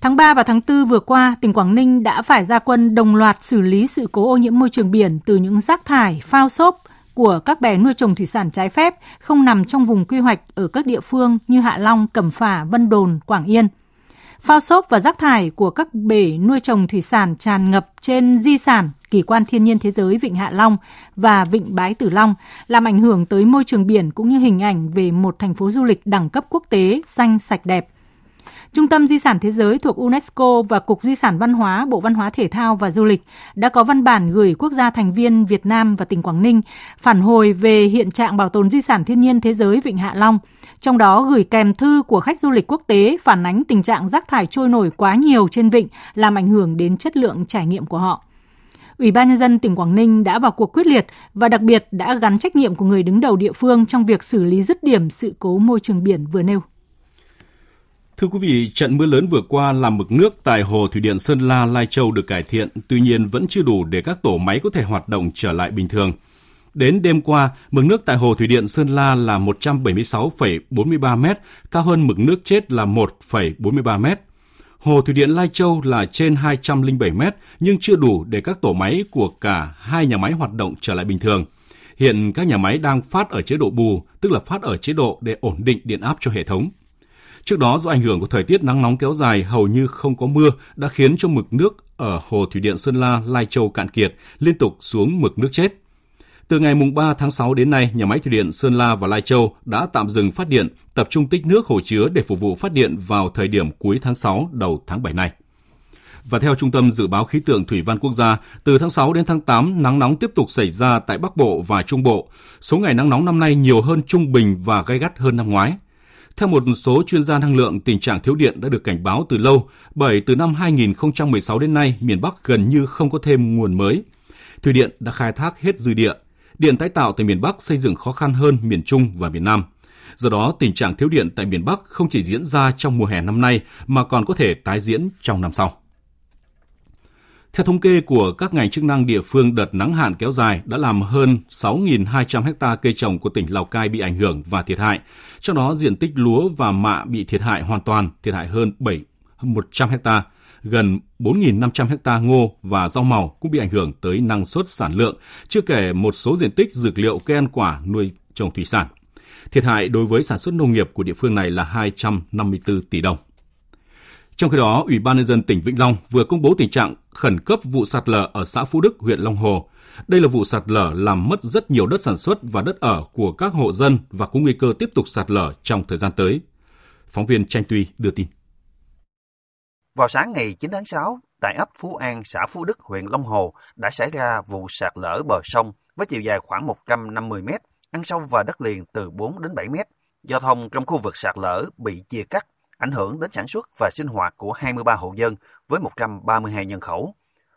Tháng 3 và tháng 4 vừa qua, tỉnh Quảng Ninh đã phải ra quân đồng loạt xử lý sự cố ô nhiễm môi trường biển từ những rác thải, phao xốp của các bè nuôi trồng thủy sản trái phép không nằm trong vùng quy hoạch ở các địa phương như Hạ Long, Cẩm Phả, Vân Đồn, Quảng Yên – Phao xốp và rác thải của các bể nuôi trồng thủy sản tràn ngập trên di sản kỳ quan thiên nhiên thế giới Vịnh Hạ Long và Vịnh Bái Tử Long, làm ảnh hưởng tới môi trường biển cũng như hình ảnh về một thành phố du lịch đẳng cấp quốc tế xanh sạch đẹp. Trung tâm Di sản Thế giới thuộc UNESCO và Cục Di sản Văn hóa, Bộ Văn hóa Thể thao và Du lịch đã có văn bản gửi quốc gia thành viên Việt Nam và tỉnh Quảng Ninh phản hồi về hiện trạng bảo tồn di sản thiên nhiên thế giới Vịnh Hạ Long, trong đó gửi kèm thư của khách du lịch quốc tế phản ánh tình trạng rác thải trôi nổi quá nhiều trên vịnh làm ảnh hưởng đến chất lượng trải nghiệm của họ. Ủy ban nhân dân tỉnh Quảng Ninh đã vào cuộc quyết liệt và đặc biệt đã gắn trách nhiệm của người đứng đầu địa phương trong việc xử lý dứt điểm sự cố môi trường biển vừa nêu. Thưa quý vị, trận mưa lớn vừa qua làm mực nước tại hồ thủy điện Sơn La Lai Châu được cải thiện, tuy nhiên vẫn chưa đủ để các tổ máy có thể hoạt động trở lại bình thường. Đến đêm qua, mực nước tại hồ thủy điện Sơn La là 176,43 m, cao hơn mực nước chết là 1,43 m. Hồ thủy điện Lai Châu là trên 207 m nhưng chưa đủ để các tổ máy của cả hai nhà máy hoạt động trở lại bình thường. Hiện các nhà máy đang phát ở chế độ bù, tức là phát ở chế độ để ổn định điện áp cho hệ thống. Trước đó do ảnh hưởng của thời tiết nắng nóng kéo dài hầu như không có mưa đã khiến cho mực nước ở hồ thủy điện Sơn La, Lai Châu cạn kiệt, liên tục xuống mực nước chết. Từ ngày 3 tháng 6 đến nay, nhà máy thủy điện Sơn La và Lai Châu đã tạm dừng phát điện, tập trung tích nước hồ chứa để phục vụ phát điện vào thời điểm cuối tháng 6 đầu tháng 7 này. Và theo Trung tâm Dự báo Khí tượng Thủy văn Quốc gia, từ tháng 6 đến tháng 8, nắng nóng tiếp tục xảy ra tại Bắc Bộ và Trung Bộ. Số ngày nắng nóng năm nay nhiều hơn trung bình và gay gắt hơn năm ngoái. Theo một số chuyên gia năng lượng, tình trạng thiếu điện đã được cảnh báo từ lâu, bởi từ năm 2016 đến nay, miền Bắc gần như không có thêm nguồn mới. Thủy điện đã khai thác hết dư địa. Điện tái tạo tại miền Bắc xây dựng khó khăn hơn miền Trung và miền Nam. Do đó, tình trạng thiếu điện tại miền Bắc không chỉ diễn ra trong mùa hè năm nay mà còn có thể tái diễn trong năm sau. Theo thống kê của các ngành chức năng địa phương, đợt nắng hạn kéo dài đã làm hơn 6.200 ha cây trồng của tỉnh Lào Cai bị ảnh hưởng và thiệt hại. Trong đó, diện tích lúa và mạ bị thiệt hại hoàn toàn, thiệt hại hơn 7 100 ha. Gần 4.500 ha ngô và rau màu cũng bị ảnh hưởng tới năng suất sản lượng, chưa kể một số diện tích dược liệu cây ăn quả nuôi trồng thủy sản. Thiệt hại đối với sản xuất nông nghiệp của địa phương này là 254 tỷ đồng. Trong khi đó, Ủy ban nhân dân tỉnh Vĩnh Long vừa công bố tình trạng khẩn cấp vụ sạt lở ở xã Phú Đức, huyện Long Hồ. Đây là vụ sạt lở làm mất rất nhiều đất sản xuất và đất ở của các hộ dân và có nguy cơ tiếp tục sạt lở trong thời gian tới. Phóng viên Tranh Tuy đưa tin. Vào sáng ngày 9 tháng 6, tại ấp Phú An, xã Phú Đức, huyện Long Hồ đã xảy ra vụ sạt lở bờ sông với chiều dài khoảng 150 mét, ăn sâu vào đất liền từ 4 đến 7 mét. Giao thông trong khu vực sạt lở bị chia cắt ảnh hưởng đến sản xuất và sinh hoạt của 23 hộ dân với 132 nhân khẩu.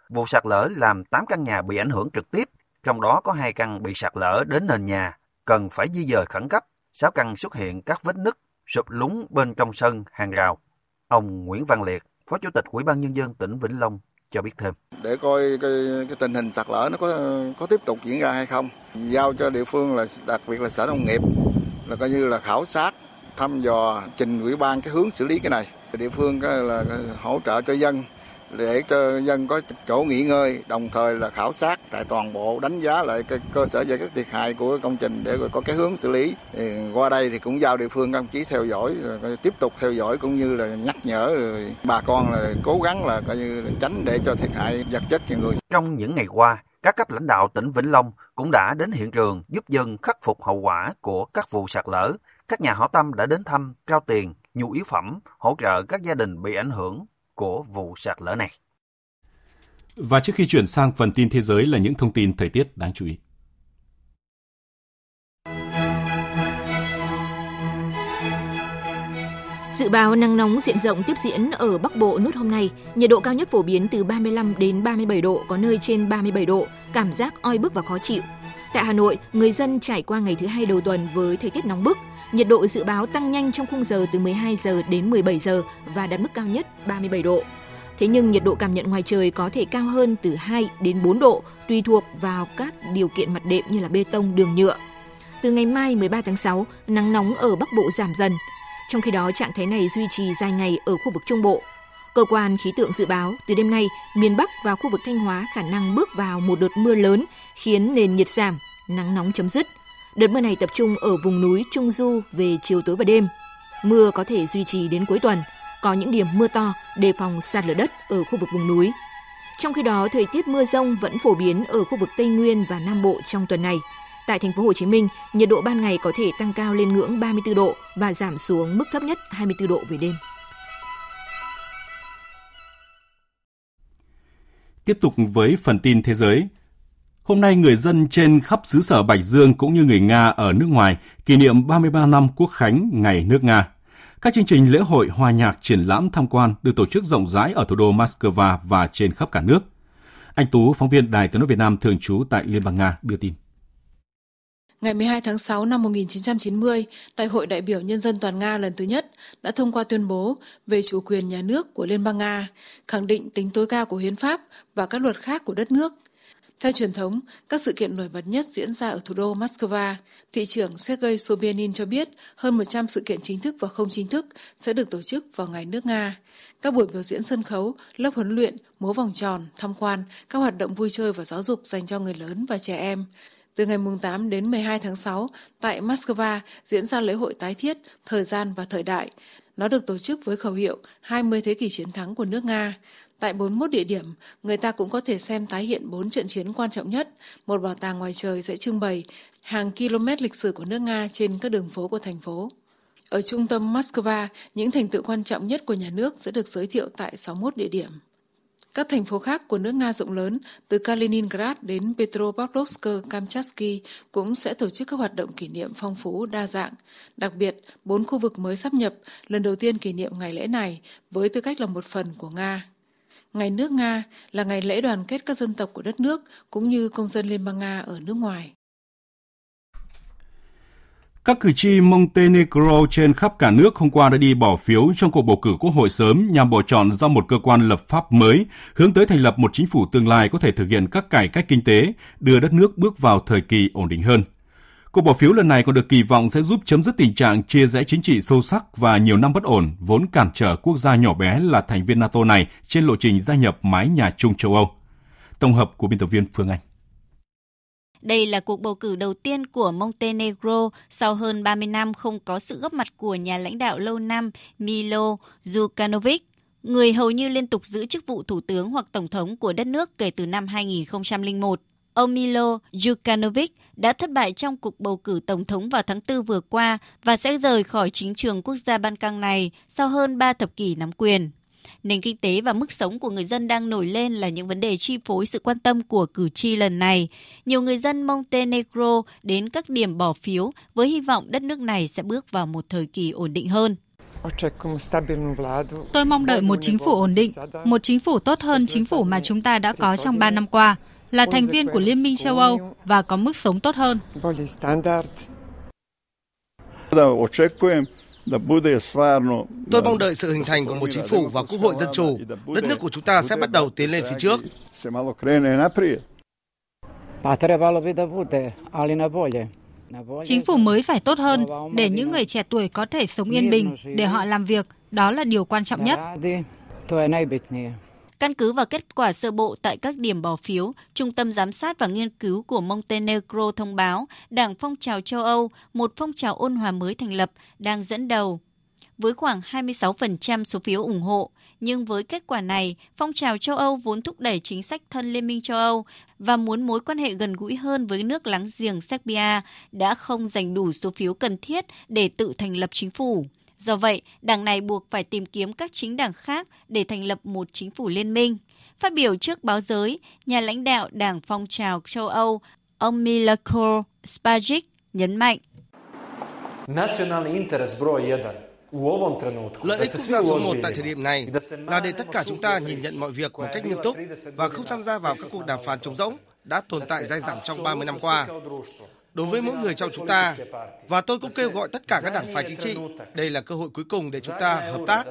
Vụ sạt lở làm 8 căn nhà bị ảnh hưởng trực tiếp, trong đó có 2 căn bị sạt lở đến nền nhà, cần phải di dời khẩn cấp, 6 căn xuất hiện các vết nứt, sụp lún bên trong sân, hàng rào. Ông Nguyễn Văn Liệt, Phó Chủ tịch Ủy ban Nhân dân tỉnh Vĩnh Long cho biết thêm. Để coi cái, cái tình hình sạt lở nó có có tiếp tục diễn ra hay không, giao cho địa phương là đặc biệt là sở nông nghiệp là coi như là khảo sát thăm dò, trình ủy ban cái hướng xử lý cái này. Địa phương là hỗ trợ cho dân, để cho dân có chỗ nghỉ ngơi, đồng thời là khảo sát tại toàn bộ, đánh giá lại cái cơ sở giải quyết thiệt hại của công trình để có cái hướng xử lý. Thì qua đây thì cũng giao địa phương công chí theo dõi, rồi tiếp tục theo dõi cũng như là nhắc nhở, rồi bà con là cố gắng là coi như là tránh để cho thiệt hại vật chất cho người. Trong những ngày qua, các cấp lãnh đạo tỉnh Vĩnh Long cũng đã đến hiện trường giúp dân khắc phục hậu quả của các vụ sạt lở các nhà hảo tâm đã đến thăm, trao tiền, nhu yếu phẩm, hỗ trợ các gia đình bị ảnh hưởng của vụ sạt lở này. Và trước khi chuyển sang phần tin thế giới là những thông tin thời tiết đáng chú ý. Dự báo nắng nóng diện rộng tiếp diễn ở Bắc Bộ nốt hôm nay, nhiệt độ cao nhất phổ biến từ 35 đến 37 độ, có nơi trên 37 độ, cảm giác oi bức và khó chịu. Tại Hà Nội, người dân trải qua ngày thứ hai đầu tuần với thời tiết nóng bức, nhiệt độ dự báo tăng nhanh trong khung giờ từ 12 giờ đến 17 giờ và đạt mức cao nhất 37 độ. Thế nhưng nhiệt độ cảm nhận ngoài trời có thể cao hơn từ 2 đến 4 độ tùy thuộc vào các điều kiện mặt đệm như là bê tông, đường nhựa. Từ ngày mai 13 tháng 6, nắng nóng ở Bắc Bộ giảm dần. Trong khi đó, trạng thái này duy trì dài ngày ở khu vực Trung Bộ. Cơ quan khí tượng dự báo từ đêm nay, miền Bắc và khu vực Thanh Hóa khả năng bước vào một đợt mưa lớn khiến nền nhiệt giảm, nắng nóng chấm dứt. Đợt mưa này tập trung ở vùng núi Trung Du về chiều tối và đêm. Mưa có thể duy trì đến cuối tuần, có những điểm mưa to đề phòng sạt lở đất ở khu vực vùng núi. Trong khi đó, thời tiết mưa rông vẫn phổ biến ở khu vực Tây Nguyên và Nam Bộ trong tuần này. Tại thành phố Hồ Chí Minh, nhiệt độ ban ngày có thể tăng cao lên ngưỡng 34 độ và giảm xuống mức thấp nhất 24 độ về đêm. Tiếp tục với phần tin thế giới. Hôm nay, người dân trên khắp xứ sở Bạch Dương cũng như người Nga ở nước ngoài kỷ niệm 33 năm Quốc khánh Ngày nước Nga. Các chương trình lễ hội, hòa nhạc, triển lãm tham quan được tổ chức rộng rãi ở thủ đô Moscow và trên khắp cả nước. Anh Tú, phóng viên Đài tiếng nói Việt Nam thường trú tại Liên bang Nga đưa tin. Ngày 12 tháng 6 năm 1990, Đại hội đại biểu Nhân dân toàn Nga lần thứ nhất đã thông qua tuyên bố về chủ quyền nhà nước của Liên bang Nga, khẳng định tính tối cao của hiến pháp và các luật khác của đất nước. Theo truyền thống, các sự kiện nổi bật nhất diễn ra ở thủ đô Moscow. Thị trưởng Sergei Sobyanin cho biết hơn 100 sự kiện chính thức và không chính thức sẽ được tổ chức vào ngày nước Nga. Các buổi biểu diễn sân khấu, lớp huấn luyện, múa vòng tròn, tham quan, các hoạt động vui chơi và giáo dục dành cho người lớn và trẻ em. Từ ngày 8 đến 12 tháng 6, tại Moscow diễn ra lễ hội tái thiết, thời gian và thời đại. Nó được tổ chức với khẩu hiệu 20 thế kỷ chiến thắng của nước Nga. Tại 41 địa điểm, người ta cũng có thể xem tái hiện 4 trận chiến quan trọng nhất. Một bảo tàng ngoài trời sẽ trưng bày hàng km lịch sử của nước Nga trên các đường phố của thành phố. Ở trung tâm Moscow, những thành tựu quan trọng nhất của nhà nước sẽ được giới thiệu tại 61 địa điểm. Các thành phố khác của nước Nga rộng lớn, từ Kaliningrad đến Petropavlovsk-Kamchatsky cũng sẽ tổ chức các hoạt động kỷ niệm phong phú, đa dạng. Đặc biệt, bốn khu vực mới sắp nhập, lần đầu tiên kỷ niệm ngày lễ này với tư cách là một phần của Nga. Ngày nước Nga là ngày lễ đoàn kết các dân tộc của đất nước cũng như công dân Liên bang Nga ở nước ngoài. Các cử tri Montenegro trên khắp cả nước hôm qua đã đi bỏ phiếu trong cuộc bầu cử quốc hội sớm nhằm bầu chọn ra một cơ quan lập pháp mới, hướng tới thành lập một chính phủ tương lai có thể thực hiện các cải cách kinh tế, đưa đất nước bước vào thời kỳ ổn định hơn. Cuộc bỏ phiếu lần này còn được kỳ vọng sẽ giúp chấm dứt tình trạng chia rẽ chính trị sâu sắc và nhiều năm bất ổn vốn cản trở quốc gia nhỏ bé là thành viên NATO này trên lộ trình gia nhập mái nhà chung châu Âu. Tổng hợp của biên tập viên Phương Anh. Đây là cuộc bầu cử đầu tiên của Montenegro sau hơn 30 năm không có sự góp mặt của nhà lãnh đạo lâu năm Milo Djukanovic, người hầu như liên tục giữ chức vụ thủ tướng hoặc tổng thống của đất nước kể từ năm 2001. Ông Milo Djukanovic đã thất bại trong cuộc bầu cử tổng thống vào tháng 4 vừa qua và sẽ rời khỏi chính trường quốc gia Ban Căng này sau hơn 3 thập kỷ nắm quyền. Nền kinh tế và mức sống của người dân đang nổi lên là những vấn đề chi phối sự quan tâm của cử tri lần này. Nhiều người dân Montenegro đến các điểm bỏ phiếu với hy vọng đất nước này sẽ bước vào một thời kỳ ổn định hơn. Tôi mong đợi một chính phủ ổn định, một chính phủ tốt hơn chính phủ mà chúng ta đã có trong 3 năm qua, là thành viên của Liên minh châu Âu và có mức sống tốt hơn. Tôi mong đợi sự hình thành của một chính phủ và quốc hội dân chủ. Đất nước của chúng ta sẽ bắt đầu tiến lên phía trước. Chính phủ mới phải tốt hơn để những người trẻ tuổi có thể sống yên bình, để họ làm việc. Đó là điều quan trọng nhất. Căn cứ vào kết quả sơ bộ tại các điểm bỏ phiếu, Trung tâm Giám sát và Nghiên cứu của Montenegro thông báo Đảng Phong trào châu Âu, một phong trào ôn hòa mới thành lập, đang dẫn đầu. Với khoảng 26% số phiếu ủng hộ, nhưng với kết quả này, phong trào châu Âu vốn thúc đẩy chính sách thân Liên minh châu Âu và muốn mối quan hệ gần gũi hơn với nước láng giềng Serbia đã không giành đủ số phiếu cần thiết để tự thành lập chính phủ. Do vậy, đảng này buộc phải tìm kiếm các chính đảng khác để thành lập một chính phủ liên minh. Phát biểu trước báo giới, nhà lãnh đạo Đảng Phong trào châu Âu, ông Milako Spajic nhấn mạnh. Lợi ích quốc gia số một tại thời điểm này là để tất cả chúng ta nhìn nhận mọi việc một cách nghiêm túc và không tham gia vào các cuộc đàm phán trống rỗng đã tồn tại dai dẳng trong 30 năm qua đối với mỗi người trong chúng ta. Và tôi cũng kêu gọi tất cả các đảng phái chính trị, đây là cơ hội cuối cùng để chúng ta hợp tác,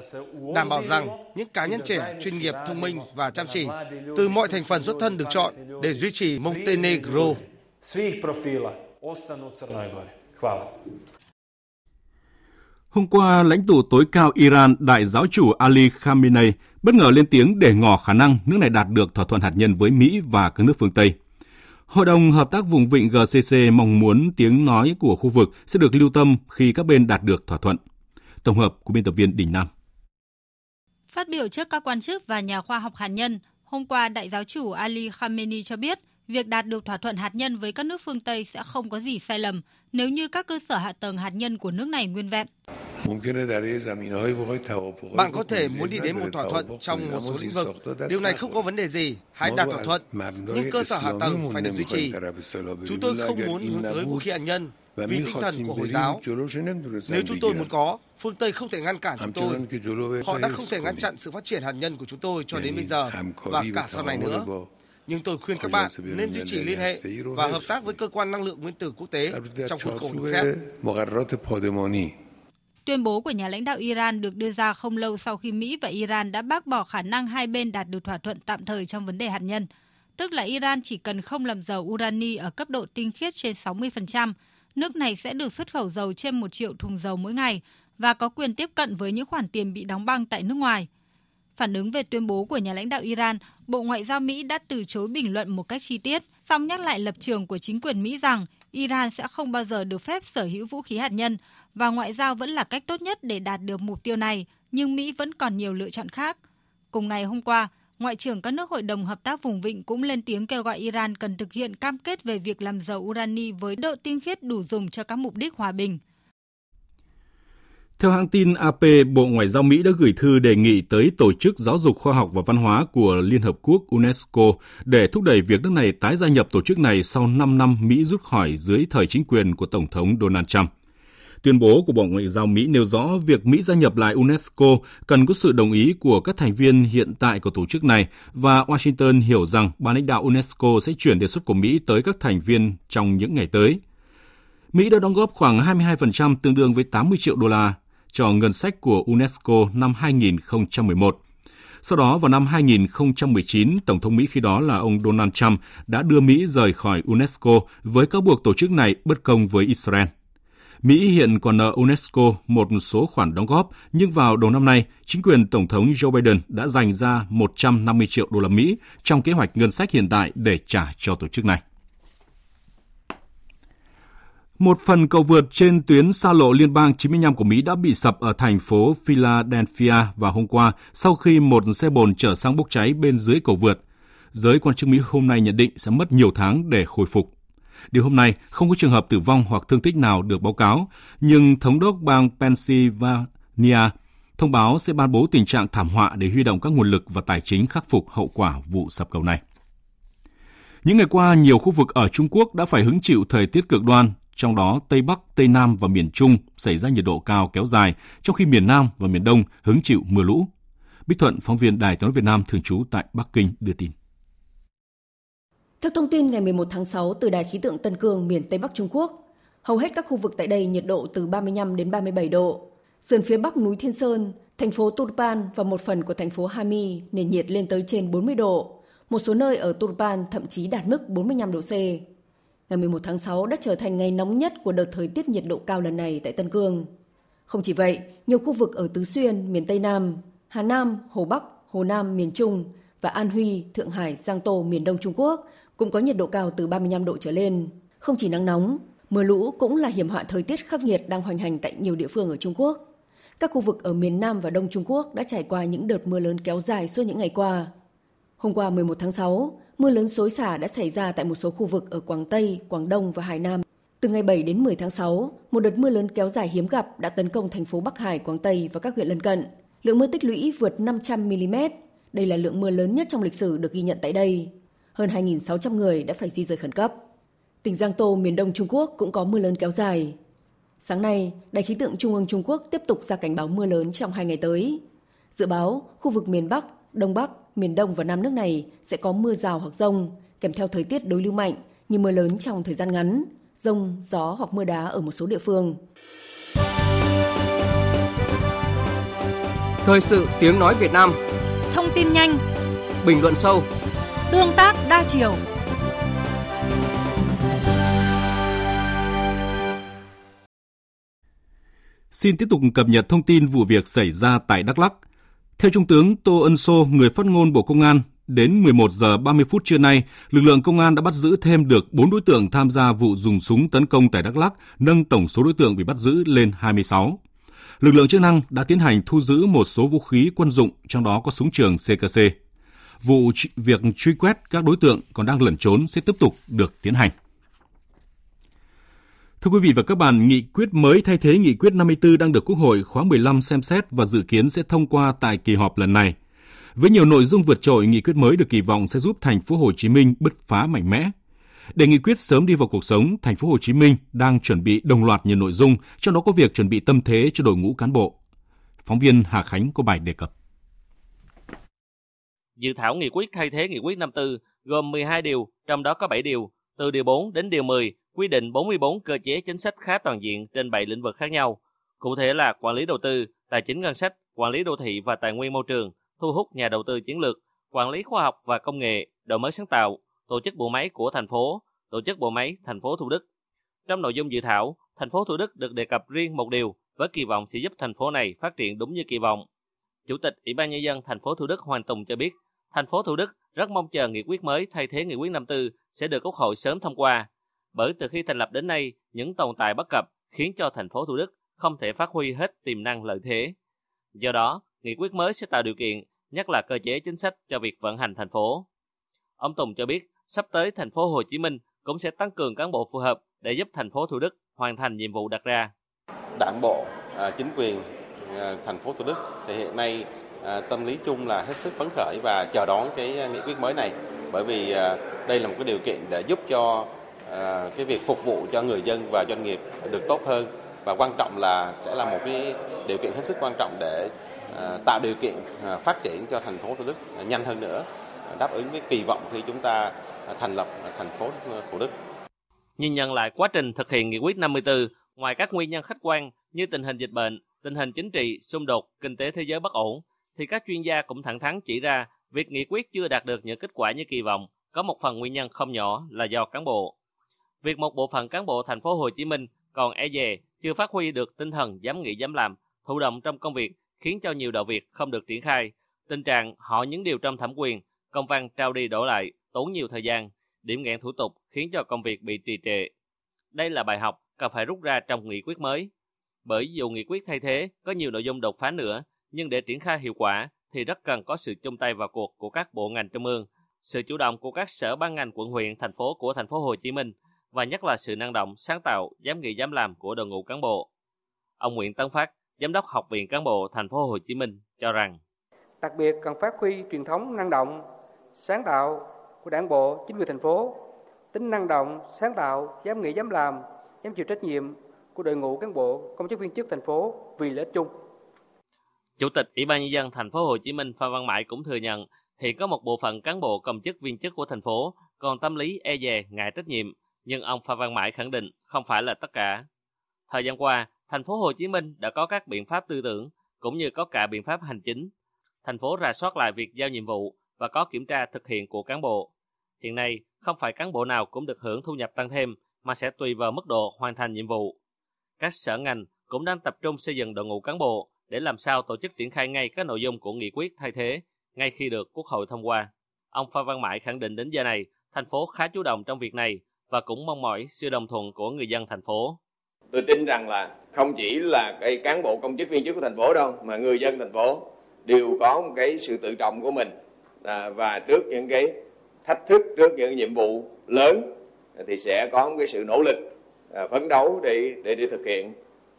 đảm bảo rằng những cá nhân trẻ, chuyên nghiệp, thông minh và chăm chỉ từ mọi thành phần xuất thân được chọn để duy trì Montenegro. Hôm qua, lãnh tụ tối cao Iran, đại giáo chủ Ali Khamenei, bất ngờ lên tiếng để ngỏ khả năng nước này đạt được thỏa thuận hạt nhân với Mỹ và các nước phương Tây. Hội đồng Hợp tác Vùng Vịnh GCC mong muốn tiếng nói của khu vực sẽ được lưu tâm khi các bên đạt được thỏa thuận. Tổng hợp của biên tập viên Đình Nam. Phát biểu trước các quan chức và nhà khoa học hạt nhân, hôm qua đại giáo chủ Ali Khamenei cho biết việc đạt được thỏa thuận hạt nhân với các nước phương Tây sẽ không có gì sai lầm nếu như các cơ sở hạ tầng hạt nhân của nước này nguyên vẹn. Bạn có thể muốn đi đến một thỏa thuận trong một số lĩnh vực. Điều này không có vấn đề gì. Hãy đạt thỏa thuận, nhưng cơ sở hạ tầng phải được duy trì. Chúng tôi không muốn hướng tới vũ khí hạt nhân vì tinh thần của Hồi giáo. Nếu chúng tôi muốn có, phương Tây không thể ngăn cản chúng tôi. Họ đã không thể ngăn chặn sự phát triển hạt nhân của chúng tôi cho đến bây giờ và cả sau này nữa nhưng tôi khuyên các bạn nên duy trì liên hệ và hợp tác với cơ quan năng lượng nguyên tử quốc tế trong khuôn khổ được phép. Tuyên bố của nhà lãnh đạo Iran được đưa ra không lâu sau khi Mỹ và Iran đã bác bỏ khả năng hai bên đạt được thỏa thuận tạm thời trong vấn đề hạt nhân, tức là Iran chỉ cần không làm dầu urani ở cấp độ tinh khiết trên 60%, nước này sẽ được xuất khẩu dầu trên 1 triệu thùng dầu mỗi ngày và có quyền tiếp cận với những khoản tiền bị đóng băng tại nước ngoài. Phản ứng về tuyên bố của nhà lãnh đạo Iran, Bộ Ngoại giao Mỹ đã từ chối bình luận một cách chi tiết, song nhắc lại lập trường của chính quyền Mỹ rằng Iran sẽ không bao giờ được phép sở hữu vũ khí hạt nhân và ngoại giao vẫn là cách tốt nhất để đạt được mục tiêu này, nhưng Mỹ vẫn còn nhiều lựa chọn khác. Cùng ngày hôm qua, Ngoại trưởng các nước Hội đồng Hợp tác Vùng Vịnh cũng lên tiếng kêu gọi Iran cần thực hiện cam kết về việc làm dầu urani với độ tinh khiết đủ dùng cho các mục đích hòa bình. Theo hãng tin AP, Bộ Ngoại giao Mỹ đã gửi thư đề nghị tới Tổ chức Giáo dục Khoa học và Văn hóa của Liên Hợp Quốc UNESCO để thúc đẩy việc nước này tái gia nhập tổ chức này sau 5 năm Mỹ rút khỏi dưới thời chính quyền của Tổng thống Donald Trump. Tuyên bố của Bộ Ngoại giao Mỹ nêu rõ việc Mỹ gia nhập lại UNESCO cần có sự đồng ý của các thành viên hiện tại của tổ chức này và Washington hiểu rằng ban lãnh đạo UNESCO sẽ chuyển đề xuất của Mỹ tới các thành viên trong những ngày tới. Mỹ đã đóng góp khoảng 22% tương đương với 80 triệu đô la cho ngân sách của UNESCO năm 2011. Sau đó vào năm 2019, Tổng thống Mỹ khi đó là ông Donald Trump đã đưa Mỹ rời khỏi UNESCO với cáo buộc tổ chức này bất công với Israel. Mỹ hiện còn nợ UNESCO một số khoản đóng góp, nhưng vào đầu năm nay, chính quyền Tổng thống Joe Biden đã dành ra 150 triệu đô la Mỹ trong kế hoạch ngân sách hiện tại để trả cho tổ chức này. Một phần cầu vượt trên tuyến xa lộ liên bang 95 của Mỹ đã bị sập ở thành phố Philadelphia vào hôm qua sau khi một xe bồn chở xăng bốc cháy bên dưới cầu vượt. Giới quan chức Mỹ hôm nay nhận định sẽ mất nhiều tháng để khôi phục. Điều hôm nay không có trường hợp tử vong hoặc thương tích nào được báo cáo, nhưng thống đốc bang Pennsylvania thông báo sẽ ban bố tình trạng thảm họa để huy động các nguồn lực và tài chính khắc phục hậu quả vụ sập cầu này. Những ngày qua, nhiều khu vực ở Trung Quốc đã phải hứng chịu thời tiết cực đoan, trong đó Tây Bắc, Tây Nam và miền Trung xảy ra nhiệt độ cao kéo dài, trong khi miền Nam và miền Đông hứng chịu mưa lũ. Bích Thuận, phóng viên Đài tiếng nói Việt Nam thường trú tại Bắc Kinh đưa tin. Theo thông tin ngày 11 tháng 6 từ Đài khí tượng Tân Cương, miền Tây Bắc Trung Quốc, hầu hết các khu vực tại đây nhiệt độ từ 35 đến 37 độ. Sườn phía Bắc núi Thiên Sơn, thành phố Turpan và một phần của thành phố Hami nền nhiệt lên tới trên 40 độ. Một số nơi ở Turpan thậm chí đạt mức 45 độ C. Ngày 11 tháng 6 đã trở thành ngày nóng nhất của đợt thời tiết nhiệt độ cao lần này tại Tân Cương. Không chỉ vậy, nhiều khu vực ở Tứ Xuyên, miền Tây Nam, Hà Nam, Hồ Bắc, Hồ Nam, miền Trung và An Huy, Thượng Hải, Giang Tô, miền Đông Trung Quốc cũng có nhiệt độ cao từ 35 độ trở lên. Không chỉ nắng nóng, mưa lũ cũng là hiểm họa thời tiết khắc nghiệt đang hoành hành tại nhiều địa phương ở Trung Quốc. Các khu vực ở miền Nam và Đông Trung Quốc đã trải qua những đợt mưa lớn kéo dài suốt những ngày qua. Hôm qua 11 tháng 6, mưa lớn xối xả đã xảy ra tại một số khu vực ở Quảng Tây, Quảng Đông và Hải Nam. Từ ngày 7 đến 10 tháng 6, một đợt mưa lớn kéo dài hiếm gặp đã tấn công thành phố Bắc Hải, Quảng Tây và các huyện lân cận. Lượng mưa tích lũy vượt 500 mm. Đây là lượng mưa lớn nhất trong lịch sử được ghi nhận tại đây hơn 2.600 người đã phải di rời khẩn cấp. Tỉnh Giang Tô, miền đông Trung Quốc cũng có mưa lớn kéo dài. Sáng nay, Đài khí tượng Trung ương Trung Quốc tiếp tục ra cảnh báo mưa lớn trong hai ngày tới. Dự báo, khu vực miền Bắc, Đông Bắc, miền Đông và Nam nước này sẽ có mưa rào hoặc rông, kèm theo thời tiết đối lưu mạnh như mưa lớn trong thời gian ngắn, rông, gió hoặc mưa đá ở một số địa phương. Thời sự tiếng nói Việt Nam Thông tin nhanh Bình luận sâu Tương tác đa chiều. Xin tiếp tục cập nhật thông tin vụ việc xảy ra tại Đắk Lắk. Theo Trung tướng Tô Ân Sô, người phát ngôn Bộ Công an, đến 11 giờ 30 phút trưa nay, lực lượng công an đã bắt giữ thêm được 4 đối tượng tham gia vụ dùng súng tấn công tại Đắk Lắk, nâng tổng số đối tượng bị bắt giữ lên 26. Lực lượng chức năng đã tiến hành thu giữ một số vũ khí quân dụng, trong đó có súng trường CKC vụ việc truy quét các đối tượng còn đang lẩn trốn sẽ tiếp tục được tiến hành. Thưa quý vị và các bạn, nghị quyết mới thay thế nghị quyết 54 đang được Quốc hội khóa 15 xem xét và dự kiến sẽ thông qua tại kỳ họp lần này. Với nhiều nội dung vượt trội, nghị quyết mới được kỳ vọng sẽ giúp thành phố Hồ Chí Minh bứt phá mạnh mẽ. Để nghị quyết sớm đi vào cuộc sống, thành phố Hồ Chí Minh đang chuẩn bị đồng loạt nhiều nội dung, trong đó có việc chuẩn bị tâm thế cho đội ngũ cán bộ. Phóng viên Hà Khánh có bài đề cập. Dự thảo nghị quyết thay thế nghị quyết 54 gồm 12 điều, trong đó có 7 điều, từ điều 4 đến điều 10, quy định 44 cơ chế chính sách khá toàn diện trên 7 lĩnh vực khác nhau. Cụ thể là quản lý đầu tư, tài chính ngân sách, quản lý đô thị và tài nguyên môi trường, thu hút nhà đầu tư chiến lược, quản lý khoa học và công nghệ, đổi mới sáng tạo, tổ chức bộ máy của thành phố, tổ chức bộ máy thành phố Thủ Đức. Trong nội dung dự thảo, thành phố Thủ Đức được đề cập riêng một điều với kỳ vọng sẽ giúp thành phố này phát triển đúng như kỳ vọng. Chủ tịch Ủy ban nhân dân thành phố Thủ Đức Hoàng Tùng cho biết, thành phố Thủ Đức rất mong chờ nghị quyết mới thay thế nghị quyết 54 sẽ được Quốc hội sớm thông qua. Bởi từ khi thành lập đến nay, những tồn tại bất cập khiến cho thành phố Thủ Đức không thể phát huy hết tiềm năng lợi thế. Do đó, nghị quyết mới sẽ tạo điều kiện, nhất là cơ chế chính sách cho việc vận hành thành phố. Ông Tùng cho biết, sắp tới thành phố Hồ Chí Minh cũng sẽ tăng cường cán bộ phù hợp để giúp thành phố Thủ Đức hoàn thành nhiệm vụ đặt ra. Đảng bộ, à, chính quyền à, thành phố Thủ Đức thì hiện nay à, tâm lý chung là hết sức phấn khởi và chờ đón cái nghị quyết mới này bởi vì đây là một cái điều kiện để giúp cho À, cái việc phục vụ cho người dân và doanh nghiệp được tốt hơn và quan trọng là sẽ là một cái điều kiện hết sức quan trọng để à, tạo điều kiện à, phát triển cho thành phố Thủ Đức nhanh hơn nữa đáp ứng với kỳ vọng khi chúng ta thành lập thành phố Thủ Đức. Nhìn nhận lại quá trình thực hiện nghị quyết 54, ngoài các nguyên nhân khách quan như tình hình dịch bệnh, tình hình chính trị, xung đột, kinh tế thế giới bất ổn, thì các chuyên gia cũng thẳng thắn chỉ ra việc nghị quyết chưa đạt được những kết quả như kỳ vọng có một phần nguyên nhân không nhỏ là do cán bộ. Việc một bộ phận cán bộ thành phố Hồ Chí Minh còn e dè, chưa phát huy được tinh thần dám nghĩ dám làm, thụ động trong công việc khiến cho nhiều đạo việc không được triển khai. Tình trạng họ những điều trong thẩm quyền, công văn trao đi đổ lại, tốn nhiều thời gian, điểm nghẽn thủ tục khiến cho công việc bị trì trệ. Đây là bài học cần phải rút ra trong nghị quyết mới. Bởi dù nghị quyết thay thế có nhiều nội dung đột phá nữa, nhưng để triển khai hiệu quả thì rất cần có sự chung tay vào cuộc của các bộ ngành trung ương, sự chủ động của các sở ban ngành quận huyện, thành phố của thành phố Hồ Chí Minh và nhất là sự năng động, sáng tạo, dám nghĩ dám làm của đội ngũ cán bộ. Ông Nguyễn Tấn Phát, Giám đốc Học viện Cán bộ thành phố Hồ Chí Minh cho rằng đặc biệt cần phát huy truyền thống năng động, sáng tạo của Đảng bộ, chính quyền thành phố, tính năng động, sáng tạo, dám nghĩ dám làm, dám chịu trách nhiệm của đội ngũ cán bộ, công chức viên chức thành phố vì lợi ích chung. Chủ tịch Ủy ban nhân dân thành phố Hồ Chí Minh Phan Văn Mãi cũng thừa nhận hiện có một bộ phận cán bộ công chức viên chức của thành phố còn tâm lý e dè ngại trách nhiệm, nhưng ông Phan Văn Mãi khẳng định không phải là tất cả. Thời gian qua, thành phố Hồ Chí Minh đã có các biện pháp tư tưởng cũng như có cả biện pháp hành chính. Thành phố rà soát lại việc giao nhiệm vụ và có kiểm tra thực hiện của cán bộ. Hiện nay, không phải cán bộ nào cũng được hưởng thu nhập tăng thêm mà sẽ tùy vào mức độ hoàn thành nhiệm vụ. Các sở ngành cũng đang tập trung xây dựng đội ngũ cán bộ để làm sao tổ chức triển khai ngay các nội dung của nghị quyết thay thế ngay khi được Quốc hội thông qua. Ông Phan Văn Mãi khẳng định đến giờ này, thành phố khá chủ động trong việc này và cũng mong mỏi sự đồng thuận của người dân thành phố. Tôi tin rằng là không chỉ là cái cán bộ công chức viên chức của thành phố đâu mà người dân thành phố đều có một cái sự tự trọng của mình à, và trước những cái thách thức trước những nhiệm vụ lớn thì sẽ có một cái sự nỗ lực à, phấn đấu để để để thực hiện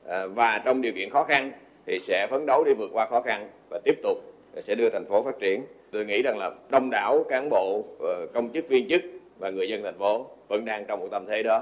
à, và trong điều kiện khó khăn thì sẽ phấn đấu để vượt qua khó khăn và tiếp tục sẽ đưa thành phố phát triển. Tôi nghĩ rằng là đông đảo cán bộ, ờ, công chức viên chức và người dân thành phố vẫn đang trong một tâm thế đó.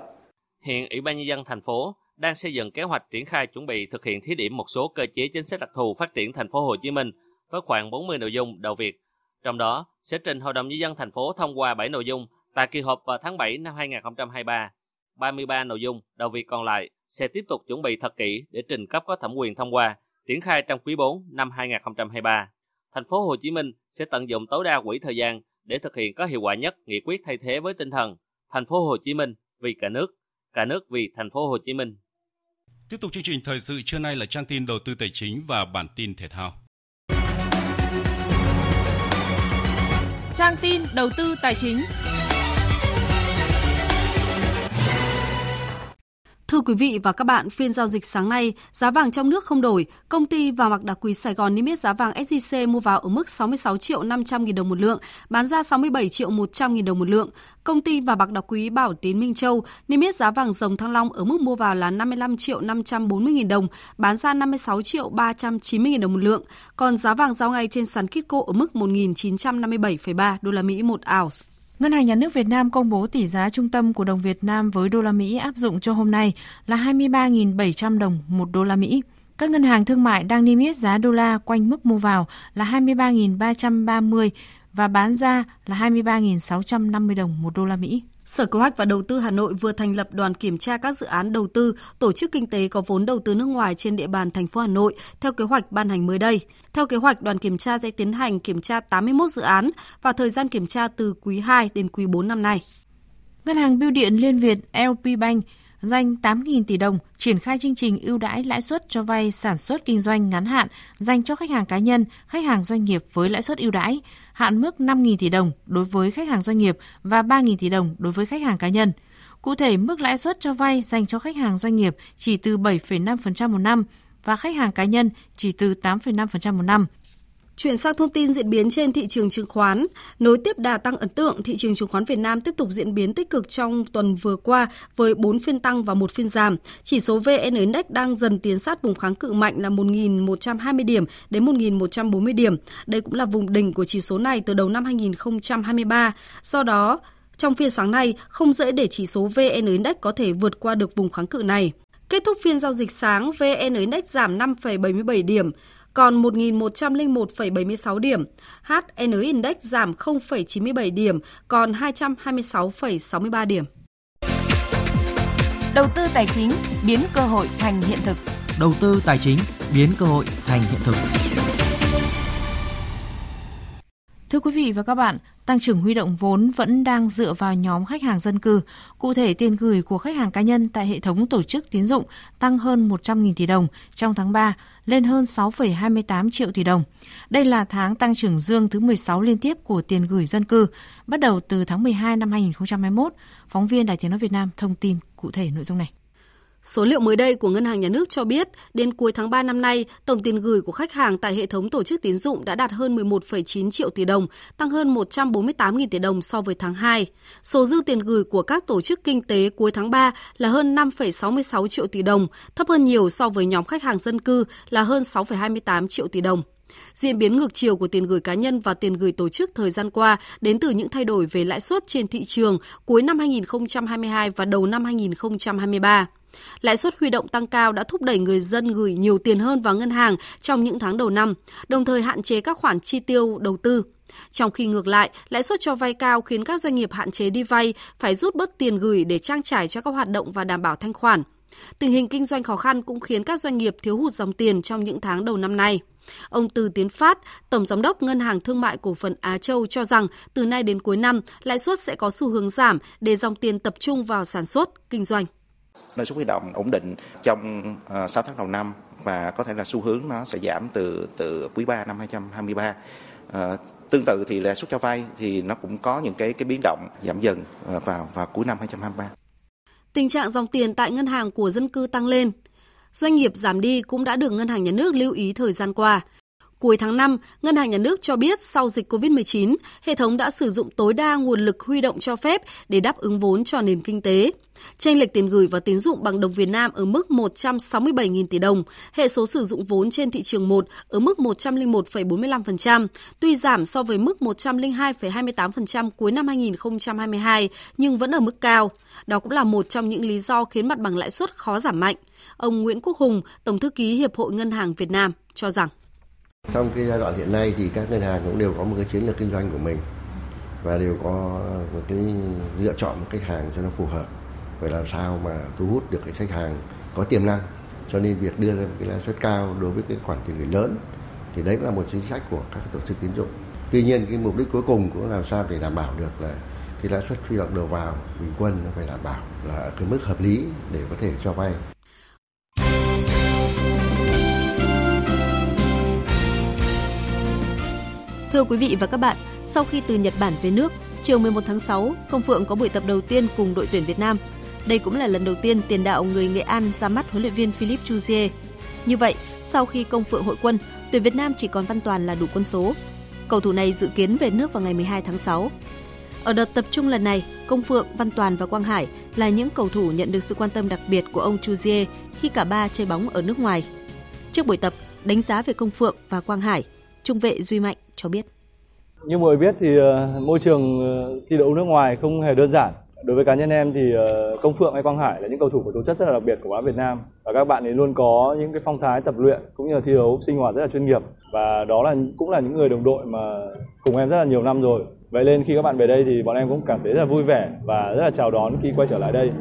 Hiện Ủy ban nhân dân thành phố đang xây dựng kế hoạch triển khai chuẩn bị thực hiện thí điểm một số cơ chế chính sách đặc thù phát triển thành phố Hồ Chí Minh với khoảng 40 nội dung đầu việc. Trong đó sẽ trình Hội đồng nhân dân thành phố thông qua 7 nội dung tại kỳ họp vào tháng 7 năm 2023. 33 nội dung đầu việc còn lại sẽ tiếp tục chuẩn bị thật kỹ để trình cấp có thẩm quyền thông qua, triển khai trong quý 4 năm 2023. Thành phố Hồ Chí Minh sẽ tận dụng tối đa quỹ thời gian để thực hiện có hiệu quả nhất nghị quyết thay thế với tinh thần Thành phố Hồ Chí Minh vì cả nước, cả nước vì Thành phố Hồ Chí Minh. Tiếp tục chương trình thời sự trưa nay là trang tin đầu tư tài chính và bản tin thể thao. Trang tin đầu tư tài chính. Thưa quý vị và các bạn, phiên giao dịch sáng nay, giá vàng trong nước không đổi. Công ty vàng bạc đá quý Sài Gòn niêm yết giá vàng SJC mua vào ở mức 66 triệu 500 nghìn đồng một lượng, bán ra 67 triệu 100 nghìn đồng một lượng. Công ty vàng bạc đá quý Bảo Tín Minh Châu niêm yết giá vàng dòng thăng long ở mức mua vào là 55 triệu 540 nghìn đồng, bán ra 56 triệu 390 nghìn đồng một lượng. Còn giá vàng giao ngay trên sàn Kitco ở mức 1.957,3 đô la Mỹ một ounce. Ngân hàng Nhà nước Việt Nam công bố tỷ giá trung tâm của đồng Việt Nam với đô la Mỹ áp dụng cho hôm nay là 23.700 đồng một đô la Mỹ. Các ngân hàng thương mại đang niêm yết giá đô la quanh mức mua vào là 23.330 và bán ra là 23.650 đồng một đô la Mỹ. Sở Kế hoạch và Đầu tư Hà Nội vừa thành lập đoàn kiểm tra các dự án đầu tư, tổ chức kinh tế có vốn đầu tư nước ngoài trên địa bàn thành phố Hà Nội theo kế hoạch ban hành mới đây. Theo kế hoạch, đoàn kiểm tra sẽ tiến hành kiểm tra 81 dự án và thời gian kiểm tra từ quý 2 đến quý 4 năm nay. Ngân hàng Bưu điện Liên Việt LP Bank dành 8.000 tỷ đồng triển khai chương trình ưu đãi lãi suất cho vay sản xuất kinh doanh ngắn hạn dành cho khách hàng cá nhân, khách hàng doanh nghiệp với lãi suất ưu đãi, hạn mức 5.000 tỷ đồng đối với khách hàng doanh nghiệp và 3.000 tỷ đồng đối với khách hàng cá nhân. Cụ thể, mức lãi suất cho vay dành cho khách hàng doanh nghiệp chỉ từ 7,5% một năm và khách hàng cá nhân chỉ từ 8,5% một năm. Chuyển sang thông tin diễn biến trên thị trường chứng khoán, nối tiếp đà tăng ấn tượng, thị trường chứng khoán Việt Nam tiếp tục diễn biến tích cực trong tuần vừa qua với 4 phiên tăng và một phiên giảm. Chỉ số VN Index đang dần tiến sát vùng kháng cự mạnh là 1.120 điểm đến 1.140 điểm. Đây cũng là vùng đỉnh của chỉ số này từ đầu năm 2023. Do đó, trong phiên sáng nay, không dễ để chỉ số VN Index có thể vượt qua được vùng kháng cự này. Kết thúc phiên giao dịch sáng, VN Index giảm 5,77 điểm, còn 1.101,76 điểm. HN Index giảm 0,97 điểm, còn 226,63 điểm. Đầu tư tài chính biến cơ hội thành hiện thực. Đầu tư tài chính biến cơ hội thành hiện thực. Thưa quý vị và các bạn, tăng trưởng huy động vốn vẫn đang dựa vào nhóm khách hàng dân cư. Cụ thể, tiền gửi của khách hàng cá nhân tại hệ thống tổ chức tín dụng tăng hơn 100.000 tỷ đồng trong tháng 3, lên hơn 6,28 triệu tỷ đồng. Đây là tháng tăng trưởng dương thứ 16 liên tiếp của tiền gửi dân cư, bắt đầu từ tháng 12 năm 2021. Phóng viên Đài Tiếng Nói Việt Nam thông tin cụ thể nội dung này. Số liệu mới đây của Ngân hàng Nhà nước cho biết, đến cuối tháng 3 năm nay, tổng tiền gửi của khách hàng tại hệ thống tổ chức tín dụng đã đạt hơn 11,9 triệu tỷ đồng, tăng hơn 148.000 tỷ đồng so với tháng 2. Số dư tiền gửi của các tổ chức kinh tế cuối tháng 3 là hơn 5,66 triệu tỷ đồng, thấp hơn nhiều so với nhóm khách hàng dân cư là hơn 6,28 triệu tỷ đồng. Diễn biến ngược chiều của tiền gửi cá nhân và tiền gửi tổ chức thời gian qua đến từ những thay đổi về lãi suất trên thị trường cuối năm 2022 và đầu năm 2023. Lãi suất huy động tăng cao đã thúc đẩy người dân gửi nhiều tiền hơn vào ngân hàng trong những tháng đầu năm, đồng thời hạn chế các khoản chi tiêu đầu tư. Trong khi ngược lại, lãi suất cho vay cao khiến các doanh nghiệp hạn chế đi vay, phải rút bớt tiền gửi để trang trải cho các hoạt động và đảm bảo thanh khoản. Tình hình kinh doanh khó khăn cũng khiến các doanh nghiệp thiếu hụt dòng tiền trong những tháng đầu năm nay. Ông Từ Tiến Phát, Tổng Giám đốc Ngân hàng Thương mại Cổ phần Á Châu cho rằng từ nay đến cuối năm, lãi suất sẽ có xu hướng giảm để dòng tiền tập trung vào sản xuất, kinh doanh. Lãi suất huy động ổn định trong ờ, 6 tháng đầu năm và có thể là xu hướng nó sẽ giảm từ từ quý 3 năm 2023. Uh, ờ, tương tự thì lãi suất cho vay thì nó cũng có những cái cái biến động giảm dần ờ, vào vào cuối năm 2023. Tình trạng dòng tiền tại ngân hàng của dân cư tăng lên, doanh nghiệp giảm đi cũng đã được ngân hàng nhà nước lưu ý thời gian qua. Cuối tháng 5, Ngân hàng Nhà nước cho biết sau dịch COVID-19, hệ thống đã sử dụng tối đa nguồn lực huy động cho phép để đáp ứng vốn cho nền kinh tế. Tranh lệch tiền gửi và tín dụng bằng đồng Việt Nam ở mức 167.000 tỷ đồng, hệ số sử dụng vốn trên thị trường 1 ở mức 101,45%, tuy giảm so với mức 102,28% cuối năm 2022 nhưng vẫn ở mức cao. Đó cũng là một trong những lý do khiến mặt bằng lãi suất khó giảm mạnh. Ông Nguyễn Quốc Hùng, Tổng thư ký Hiệp hội Ngân hàng Việt Nam cho rằng trong cái giai đoạn hiện nay thì các ngân hàng cũng đều có một cái chiến lược kinh doanh của mình và đều có một cái lựa chọn một khách hàng cho nó phù hợp phải làm sao mà thu hút được cái khách hàng có tiềm năng? Cho nên việc đưa ra một cái lãi suất cao đối với cái khoản tiền gửi lớn thì đấy cũng là một chính sách của các tổ chức tín dụng. Tuy nhiên cái mục đích cuối cùng cũng làm sao để đảm bảo được là cái lãi suất huy động đầu vào bình quân nó phải đảm bảo là ở cái mức hợp lý để có thể cho vay. Thưa quý vị và các bạn, sau khi từ Nhật Bản về nước, chiều 11 tháng 6, Công Phượng có buổi tập đầu tiên cùng đội tuyển Việt Nam. Đây cũng là lần đầu tiên tiền đạo người Nghệ An ra mắt huấn luyện viên Philip Chuzier. Như vậy, sau khi Công Phượng hội quân, tuyển Việt Nam chỉ còn Văn Toàn là đủ quân số. Cầu thủ này dự kiến về nước vào ngày 12 tháng 6. Ở đợt tập trung lần này, Công Phượng, Văn Toàn và Quang Hải là những cầu thủ nhận được sự quan tâm đặc biệt của ông Chuzier khi cả ba chơi bóng ở nước ngoài. Trước buổi tập, đánh giá về Công Phượng và Quang Hải, trung vệ Duy Mạnh cho biết. Như mọi người biết thì ờ, môi trường ờ, thi đấu nước ngoài không hề đơn giản. Đối với cá nhân em thì ờ, Công Phượng hay Quang Hải là những cầu thủ có tố chất rất là đặc biệt của bóng Việt Nam và các bạn ấy luôn có những cái phong thái tập luyện cũng như là thi đấu sinh hoạt rất là chuyên nghiệp và đó là cũng là những người đồng đội mà cùng em rất là nhiều năm rồi. Vậy nên khi các bạn về đây thì bọn em cũng cảm thấy rất là vui vẻ và rất là chào đón khi quay trở lại đây.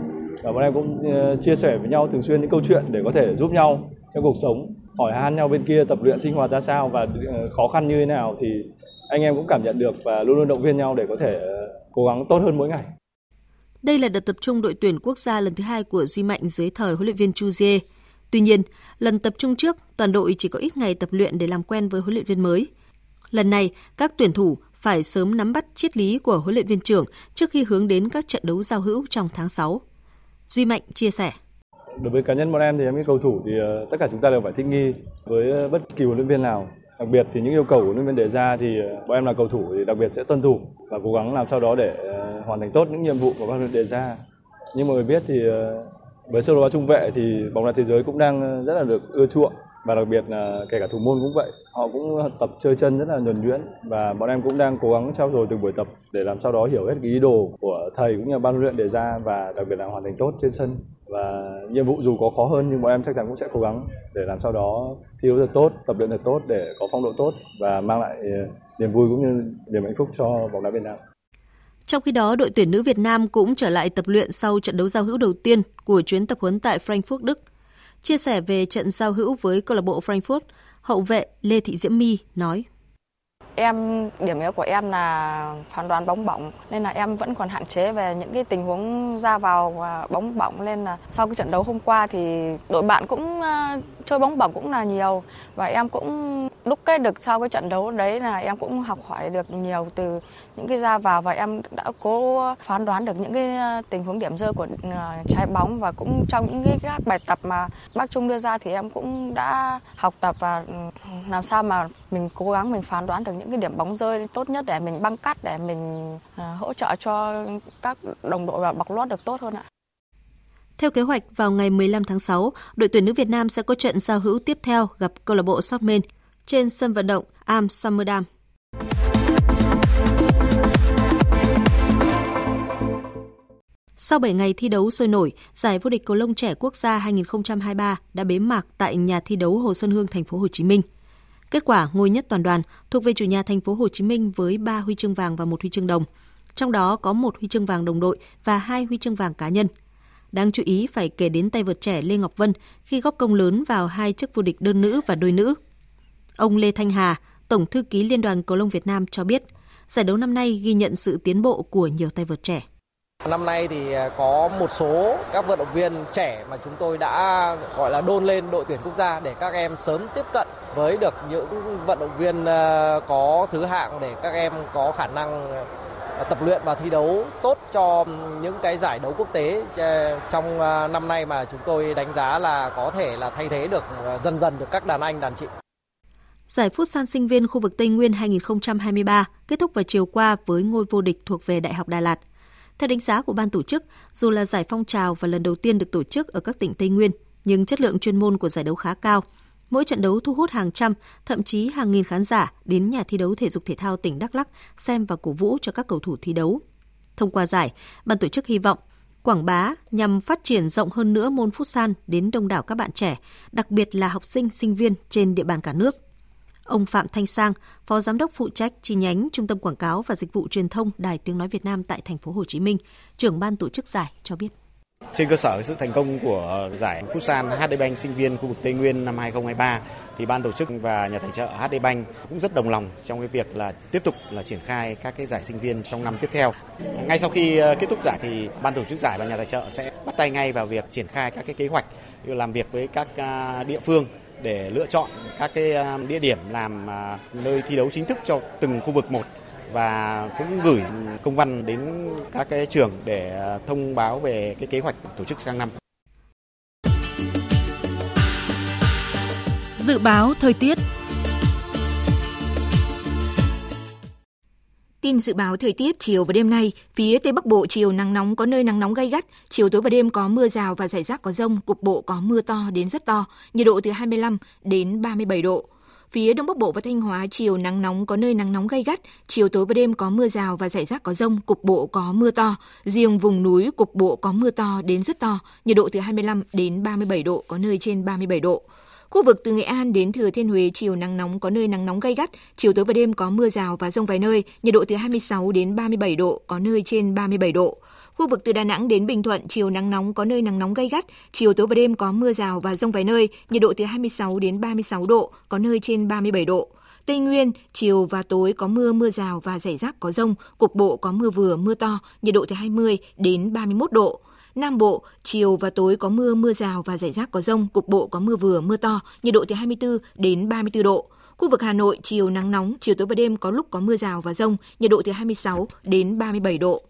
Và bọn em cũng ờ, chia sẻ với nhau thường xuyên những câu chuyện để có thể giúp nhau trong cuộc sống, hỏi han nhau bên kia, tập luyện sinh hoạt ra sao và ờ, khó khăn như thế nào thì anh em cũng cảm nhận được và luôn luôn động viên nhau để có thể cố gắng tốt hơn mỗi ngày. Đây là đợt tập trung đội tuyển quốc gia lần thứ hai của Duy Mạnh dưới thời huấn luyện viên Chu Jie. Tuy nhiên, lần tập trung trước, toàn đội chỉ có ít ngày tập luyện để làm quen với huấn luyện viên mới. Lần này, các tuyển thủ phải sớm nắm bắt triết lý của huấn luyện viên trưởng trước khi hướng đến các trận đấu giao hữu trong tháng 6. Duy Mạnh chia sẻ. Đối với cá nhân bọn em thì em cầu thủ thì ờ, tất cả chúng ta đều phải thích nghi với ờ, bất kỳ huấn luyện viên nào đặc biệt thì những yêu cầu của huấn luyện viên đề ra thì ờ, bọn em là cầu thủ thì đặc biệt sẽ tuân thủ và cố gắng làm sao đó để ờ, hoàn thành tốt những nhiệm vụ của ban huấn luyện đề ra. Như mọi người biết thì ờ, với sơ đồ trung vệ thì bóng đá thế giới cũng đang rất là được ưa chuộng và đặc biệt là kể cả thủ môn cũng vậy. Họ cũng tập chơi chân rất là nhuần nhuyễn và bọn em cũng đang cố gắng trao dồi từng buổi tập để làm sao đó hiểu hết cái ý đồ của thầy cũng như ban huấn luyện đề ra và đặc biệt là hoàn thành tốt trên sân và nhiệm vụ dù có khó hơn nhưng bọn em chắc chắn cũng sẽ cố gắng để làm sao đó thi đấu thật tốt tập luyện thật tốt để có phong độ tốt và mang lại ờ, niềm vui cũng như niềm hạnh phúc cho bóng đá Việt Nam Trong khi đó, đội tuyển nữ Việt Nam cũng trở lại tập luyện sau trận đấu giao hữu đầu tiên của chuyến tập huấn tại Frankfurt, Đức. Chia sẻ về trận giao hữu với câu lạc bộ Frankfurt, hậu vệ Lê Thị Diễm My nói. Em, điểm yếu của em là phán đoán bóng bổng nên là em vẫn còn hạn chế về những cái tình huống ra vào và bóng bổng nên là sau cái trận đấu hôm qua thì đội bạn cũng à, chơi bóng bổng cũng là nhiều và em cũng đúc kết được sau cái trận đấu đấy là em cũng học hỏi được nhiều từ những cái ra vào và em đã cố phán đoán được những cái ờ, tình huống điểm rơi của ờ, trái bóng và cũng trong những cái các bài tập mà bác Trung đưa ra thì em cũng đã học tập và ừ, làm sao mà mình cố gắng mình phán đoán được những cái điểm bóng rơi tốt nhất để mình băng cắt, để mình ờ, hỗ trợ cho các đồng đội và bọc lót được tốt hơn ạ. Theo kế hoạch, vào ngày 15 tháng 6, đội tuyển nữ Việt Nam sẽ có trận giao hữu tiếp theo gặp câu lạc bộ Sotmen trên sân vận động Amsterdam. Sau 7 ngày thi đấu sôi nổi, giải vô địch cầu lông trẻ quốc gia 2023 đã bế mạc tại nhà thi đấu Hồ Xuân Hương, thành phố Hồ Chí Minh. Kết quả ngôi nhất toàn đoàn thuộc về chủ nhà thành phố Hồ Chí Minh với 3 huy chương vàng và một huy chương đồng. Trong đó có một huy chương vàng đồng đội và hai huy chương vàng cá nhân. Đáng chú ý phải kể đến tay vợt trẻ Lê Ngọc Vân khi góp công lớn vào hai chức vô địch đơn nữ và đôi nữ. Ông Lê Thanh Hà, Tổng thư ký Liên đoàn Cầu lông Việt Nam cho biết, giải đấu năm nay ghi nhận sự tiến bộ của nhiều tay vợt trẻ. Năm nay thì à, có một số các vận động viên trẻ mà chúng tôi đã gọi là đôn lên đội tuyển quốc gia để các em sớm tiếp cận với được những vận động viên à, có thứ hạng để các em có khả năng tập luyện và thi đấu tốt cho những cái giải đấu quốc tế trong à, năm nay mà chúng tôi đánh giá là có thể là thay thế được à, dần dần được các đàn anh đàn chị. Giải phút san sinh viên khu vực Tây Nguyên 2023 kết thúc vào chiều qua với ngôi vô địch thuộc về Đại học Đà Lạt. Theo đánh giá của ban tổ chức, dù là giải phong trào và lần đầu tiên được tổ chức ở các tỉnh Tây Nguyên, nhưng chất lượng chuyên môn của giải đấu khá cao. Mỗi trận đấu thu hút hàng trăm, thậm chí hàng nghìn khán giả đến nhà thi đấu thể dục thể thao tỉnh Đắk Lắk xem và cổ vũ cho các cầu thủ thi đấu. Thông qua giải, ban tổ chức hy vọng quảng bá nhằm phát triển rộng hơn nữa môn futsal đến đông đảo các bạn trẻ, đặc biệt là học sinh, sinh viên trên địa bàn cả nước. Ông Phạm Thanh Sang, Phó Giám đốc phụ trách chi nhánh Trung tâm Quảng cáo và Dịch vụ Truyền thông Đài Tiếng Nói Việt Nam tại thành phố Hồ Chí Minh, trưởng ban tổ chức giải cho biết. Trên cơ sở sự thành công của giải Futsal HD Bank sinh viên khu vực Tây Nguyên năm 2023 thì ban tổ chức và nhà tài trợ HD Bank cũng rất đồng lòng trong cái việc là tiếp tục là triển khai các cái giải sinh viên trong năm tiếp theo. Ngay sau khi ờ, kết thúc giải thì ban tổ chức giải và nhà tài trợ sẽ bắt tay ngay vào việc triển khai các cái kế hoạch làm việc với các ờ, địa phương để lựa chọn các cái ờ, địa điểm làm nơi thi đấu chính thức cho từng khu vực một và cũng gửi công văn đến các cái trường để à, thông báo về cái kế hoạch tổ chức sang năm. Dự báo thời tiết Tin dự báo thời tiết chiều và đêm nay, phía Tây Bắc Bộ chiều nắng nóng có nơi nắng nóng gay gắt, chiều tối và đêm có mưa rào và rải rác có rông, cục bộ có mưa to đến rất to, nhiệt độ từ 25 đến 37 độ. Phía Đông Bắc Bộ và Thanh Hóa chiều nắng nóng có nơi nắng nóng gay gắt, chiều tối và đêm có mưa rào và rải rác có rông, cục bộ có mưa to. Riêng vùng núi cục bộ có mưa to đến rất to, nhiệt độ từ 25 đến 37 độ, có nơi trên 37 độ. Khu vực từ Nghệ An đến Thừa Thiên Huế chiều nắng nóng có nơi nắng nóng gay gắt, chiều tối và đêm có mưa rào và rông vài nơi, nhiệt độ từ 26 đến 37 độ, có nơi trên 37 độ. Khu vực từ Đà Nẵng đến Bình Thuận chiều nắng nóng có nơi nắng nóng gay gắt, chiều tối và đêm có mưa rào và rông vài nơi, nhiệt độ từ 26 đến 36 độ, có nơi trên 37 độ. Tây Nguyên, chiều và tối có mưa, mưa rào và rải rác có rông, cục bộ có mưa vừa, mưa to, nhiệt độ từ 20 đến 31 độ. Nam Bộ, chiều và tối có mưa, mưa rào và rải rác có rông, cục bộ có mưa vừa, mưa to, nhiệt độ từ 24 đến 34 độ. Khu vực Hà Nội, chiều nắng nóng, chiều tối và đêm có lúc có mưa rào và rông, nhiệt độ từ 26 đến 37 độ.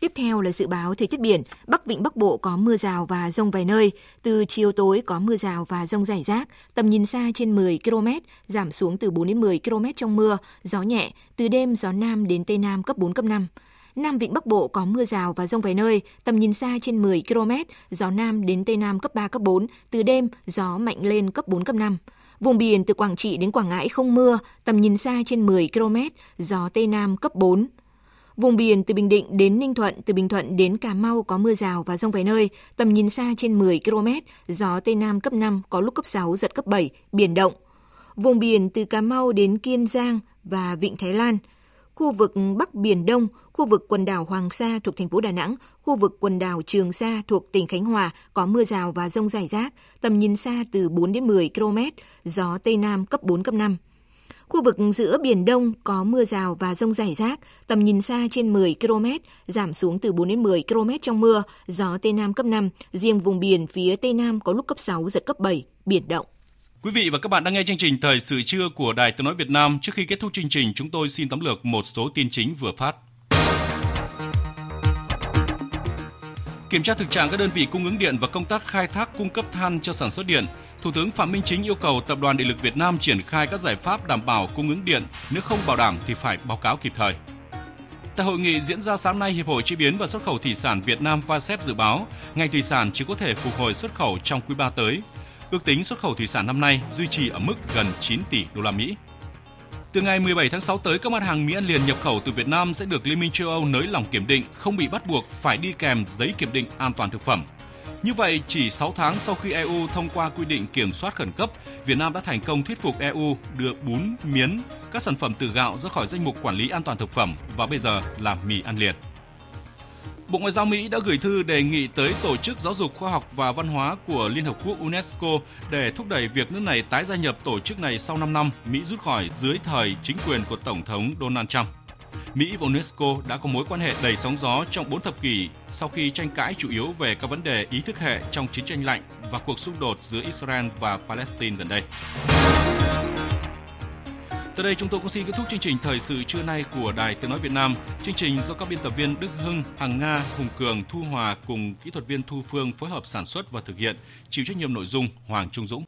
Tiếp theo là dự báo thời tiết biển, Bắc Vịnh Bắc Bộ có mưa rào và rông vài nơi, từ chiều tối có mưa rào và rông rải rác, tầm nhìn xa trên 10 km, giảm xuống từ 4 đến 10 km trong mưa, gió nhẹ, từ đêm gió Nam đến Tây Nam cấp 4, cấp 5. Nam Vịnh Bắc Bộ có mưa rào và rông vài nơi, tầm nhìn xa trên 10 km, gió Nam đến Tây Nam cấp 3, cấp 4, từ đêm gió mạnh lên cấp 4, cấp 5. Vùng biển từ Quảng Trị đến Quảng Ngãi không mưa, tầm nhìn xa trên 10 km, gió Tây Nam cấp 4. Vùng biển từ Bình Định đến Ninh Thuận, từ Bình Thuận đến Cà Mau có mưa rào và rông vài nơi, tầm nhìn xa trên 10 km, gió Tây Nam cấp 5, có lúc cấp 6, giật cấp 7, biển động. Vùng biển từ Cà Mau đến Kiên Giang và Vịnh Thái Lan, khu vực Bắc Biển Đông, khu vực quần đảo Hoàng Sa thuộc thành phố Đà Nẵng, khu vực quần đảo Trường Sa thuộc tỉnh Khánh Hòa có mưa rào và rông rải rác, tầm nhìn xa từ 4 đến 10 km, gió Tây Nam cấp 4, cấp 5. Khu vực giữa Biển Đông có mưa rào và rông rải rác, tầm nhìn xa trên 10 km, giảm xuống từ 4 đến 10 km trong mưa, gió Tây Nam cấp 5, riêng vùng biển phía Tây Nam có lúc cấp 6, giật cấp 7, biển động. Quý vị và các bạn đang nghe chương trình Thời sự trưa của Đài Tiếng Nói Việt Nam. Trước khi kết thúc chương trình, chúng tôi xin tóm lược một số tin chính vừa phát. Kiểm tra thực trạng các đơn vị cung ứng điện và công tác khai thác cung cấp than cho sản xuất điện, Thủ tướng Phạm Minh Chính yêu cầu Tập đoàn Điện lực Việt Nam triển khai các giải pháp đảm bảo cung ứng điện, nếu không bảo đảm thì phải báo cáo kịp thời. Tại hội nghị diễn ra sáng nay, Hiệp hội Chế biến và Xuất khẩu Thủy sản Việt Nam VASEP dự báo ngành thủy sản chỉ có thể phục hồi xuất khẩu trong quý 3 tới. Ước tính xuất khẩu thủy sản năm nay duy trì ở mức gần 9 tỷ đô la Mỹ. Từ ngày 17 tháng 6 tới, các mặt hàng mì ăn liền nhập khẩu từ Việt Nam sẽ được Liên minh châu Âu nới lỏng kiểm định, không bị bắt buộc phải đi kèm giấy kiểm định an toàn thực phẩm. Như vậy, chỉ 6 tháng sau khi EU thông qua quy định kiểm soát khẩn cấp, Việt Nam đã thành công thuyết phục EU đưa bún, miến, các sản phẩm từ gạo ra khỏi danh mục quản lý an toàn thực phẩm và bây giờ là mì ăn liền. Bộ Ngoại giao Mỹ đã gửi thư đề nghị tới Tổ chức Giáo dục Khoa học và Văn hóa của Liên Hợp Quốc UNESCO để thúc đẩy việc nước này tái gia nhập tổ chức này sau 5 năm, Mỹ rút khỏi dưới thời chính quyền của Tổng thống Donald Trump. Mỹ và UNESCO đã có mối quan hệ đầy sóng gió trong 4 thập kỷ sau khi tranh cãi chủ yếu về các vấn đề ý thức hệ trong chiến tranh lạnh và cuộc xung đột giữa Israel và Palestine gần đây. Tới đây chúng tôi cũng xin kết thúc chương trình thời sự trưa nay của Đài Tiếng nói Việt Nam. Chương trình do các biên tập viên Đức Hưng, Hằng Nga, Hùng Cường, Thu Hòa cùng kỹ thuật viên Thu Phương phối hợp sản xuất và thực hiện, chịu trách nhiệm nội dung Hoàng Trung Dũng.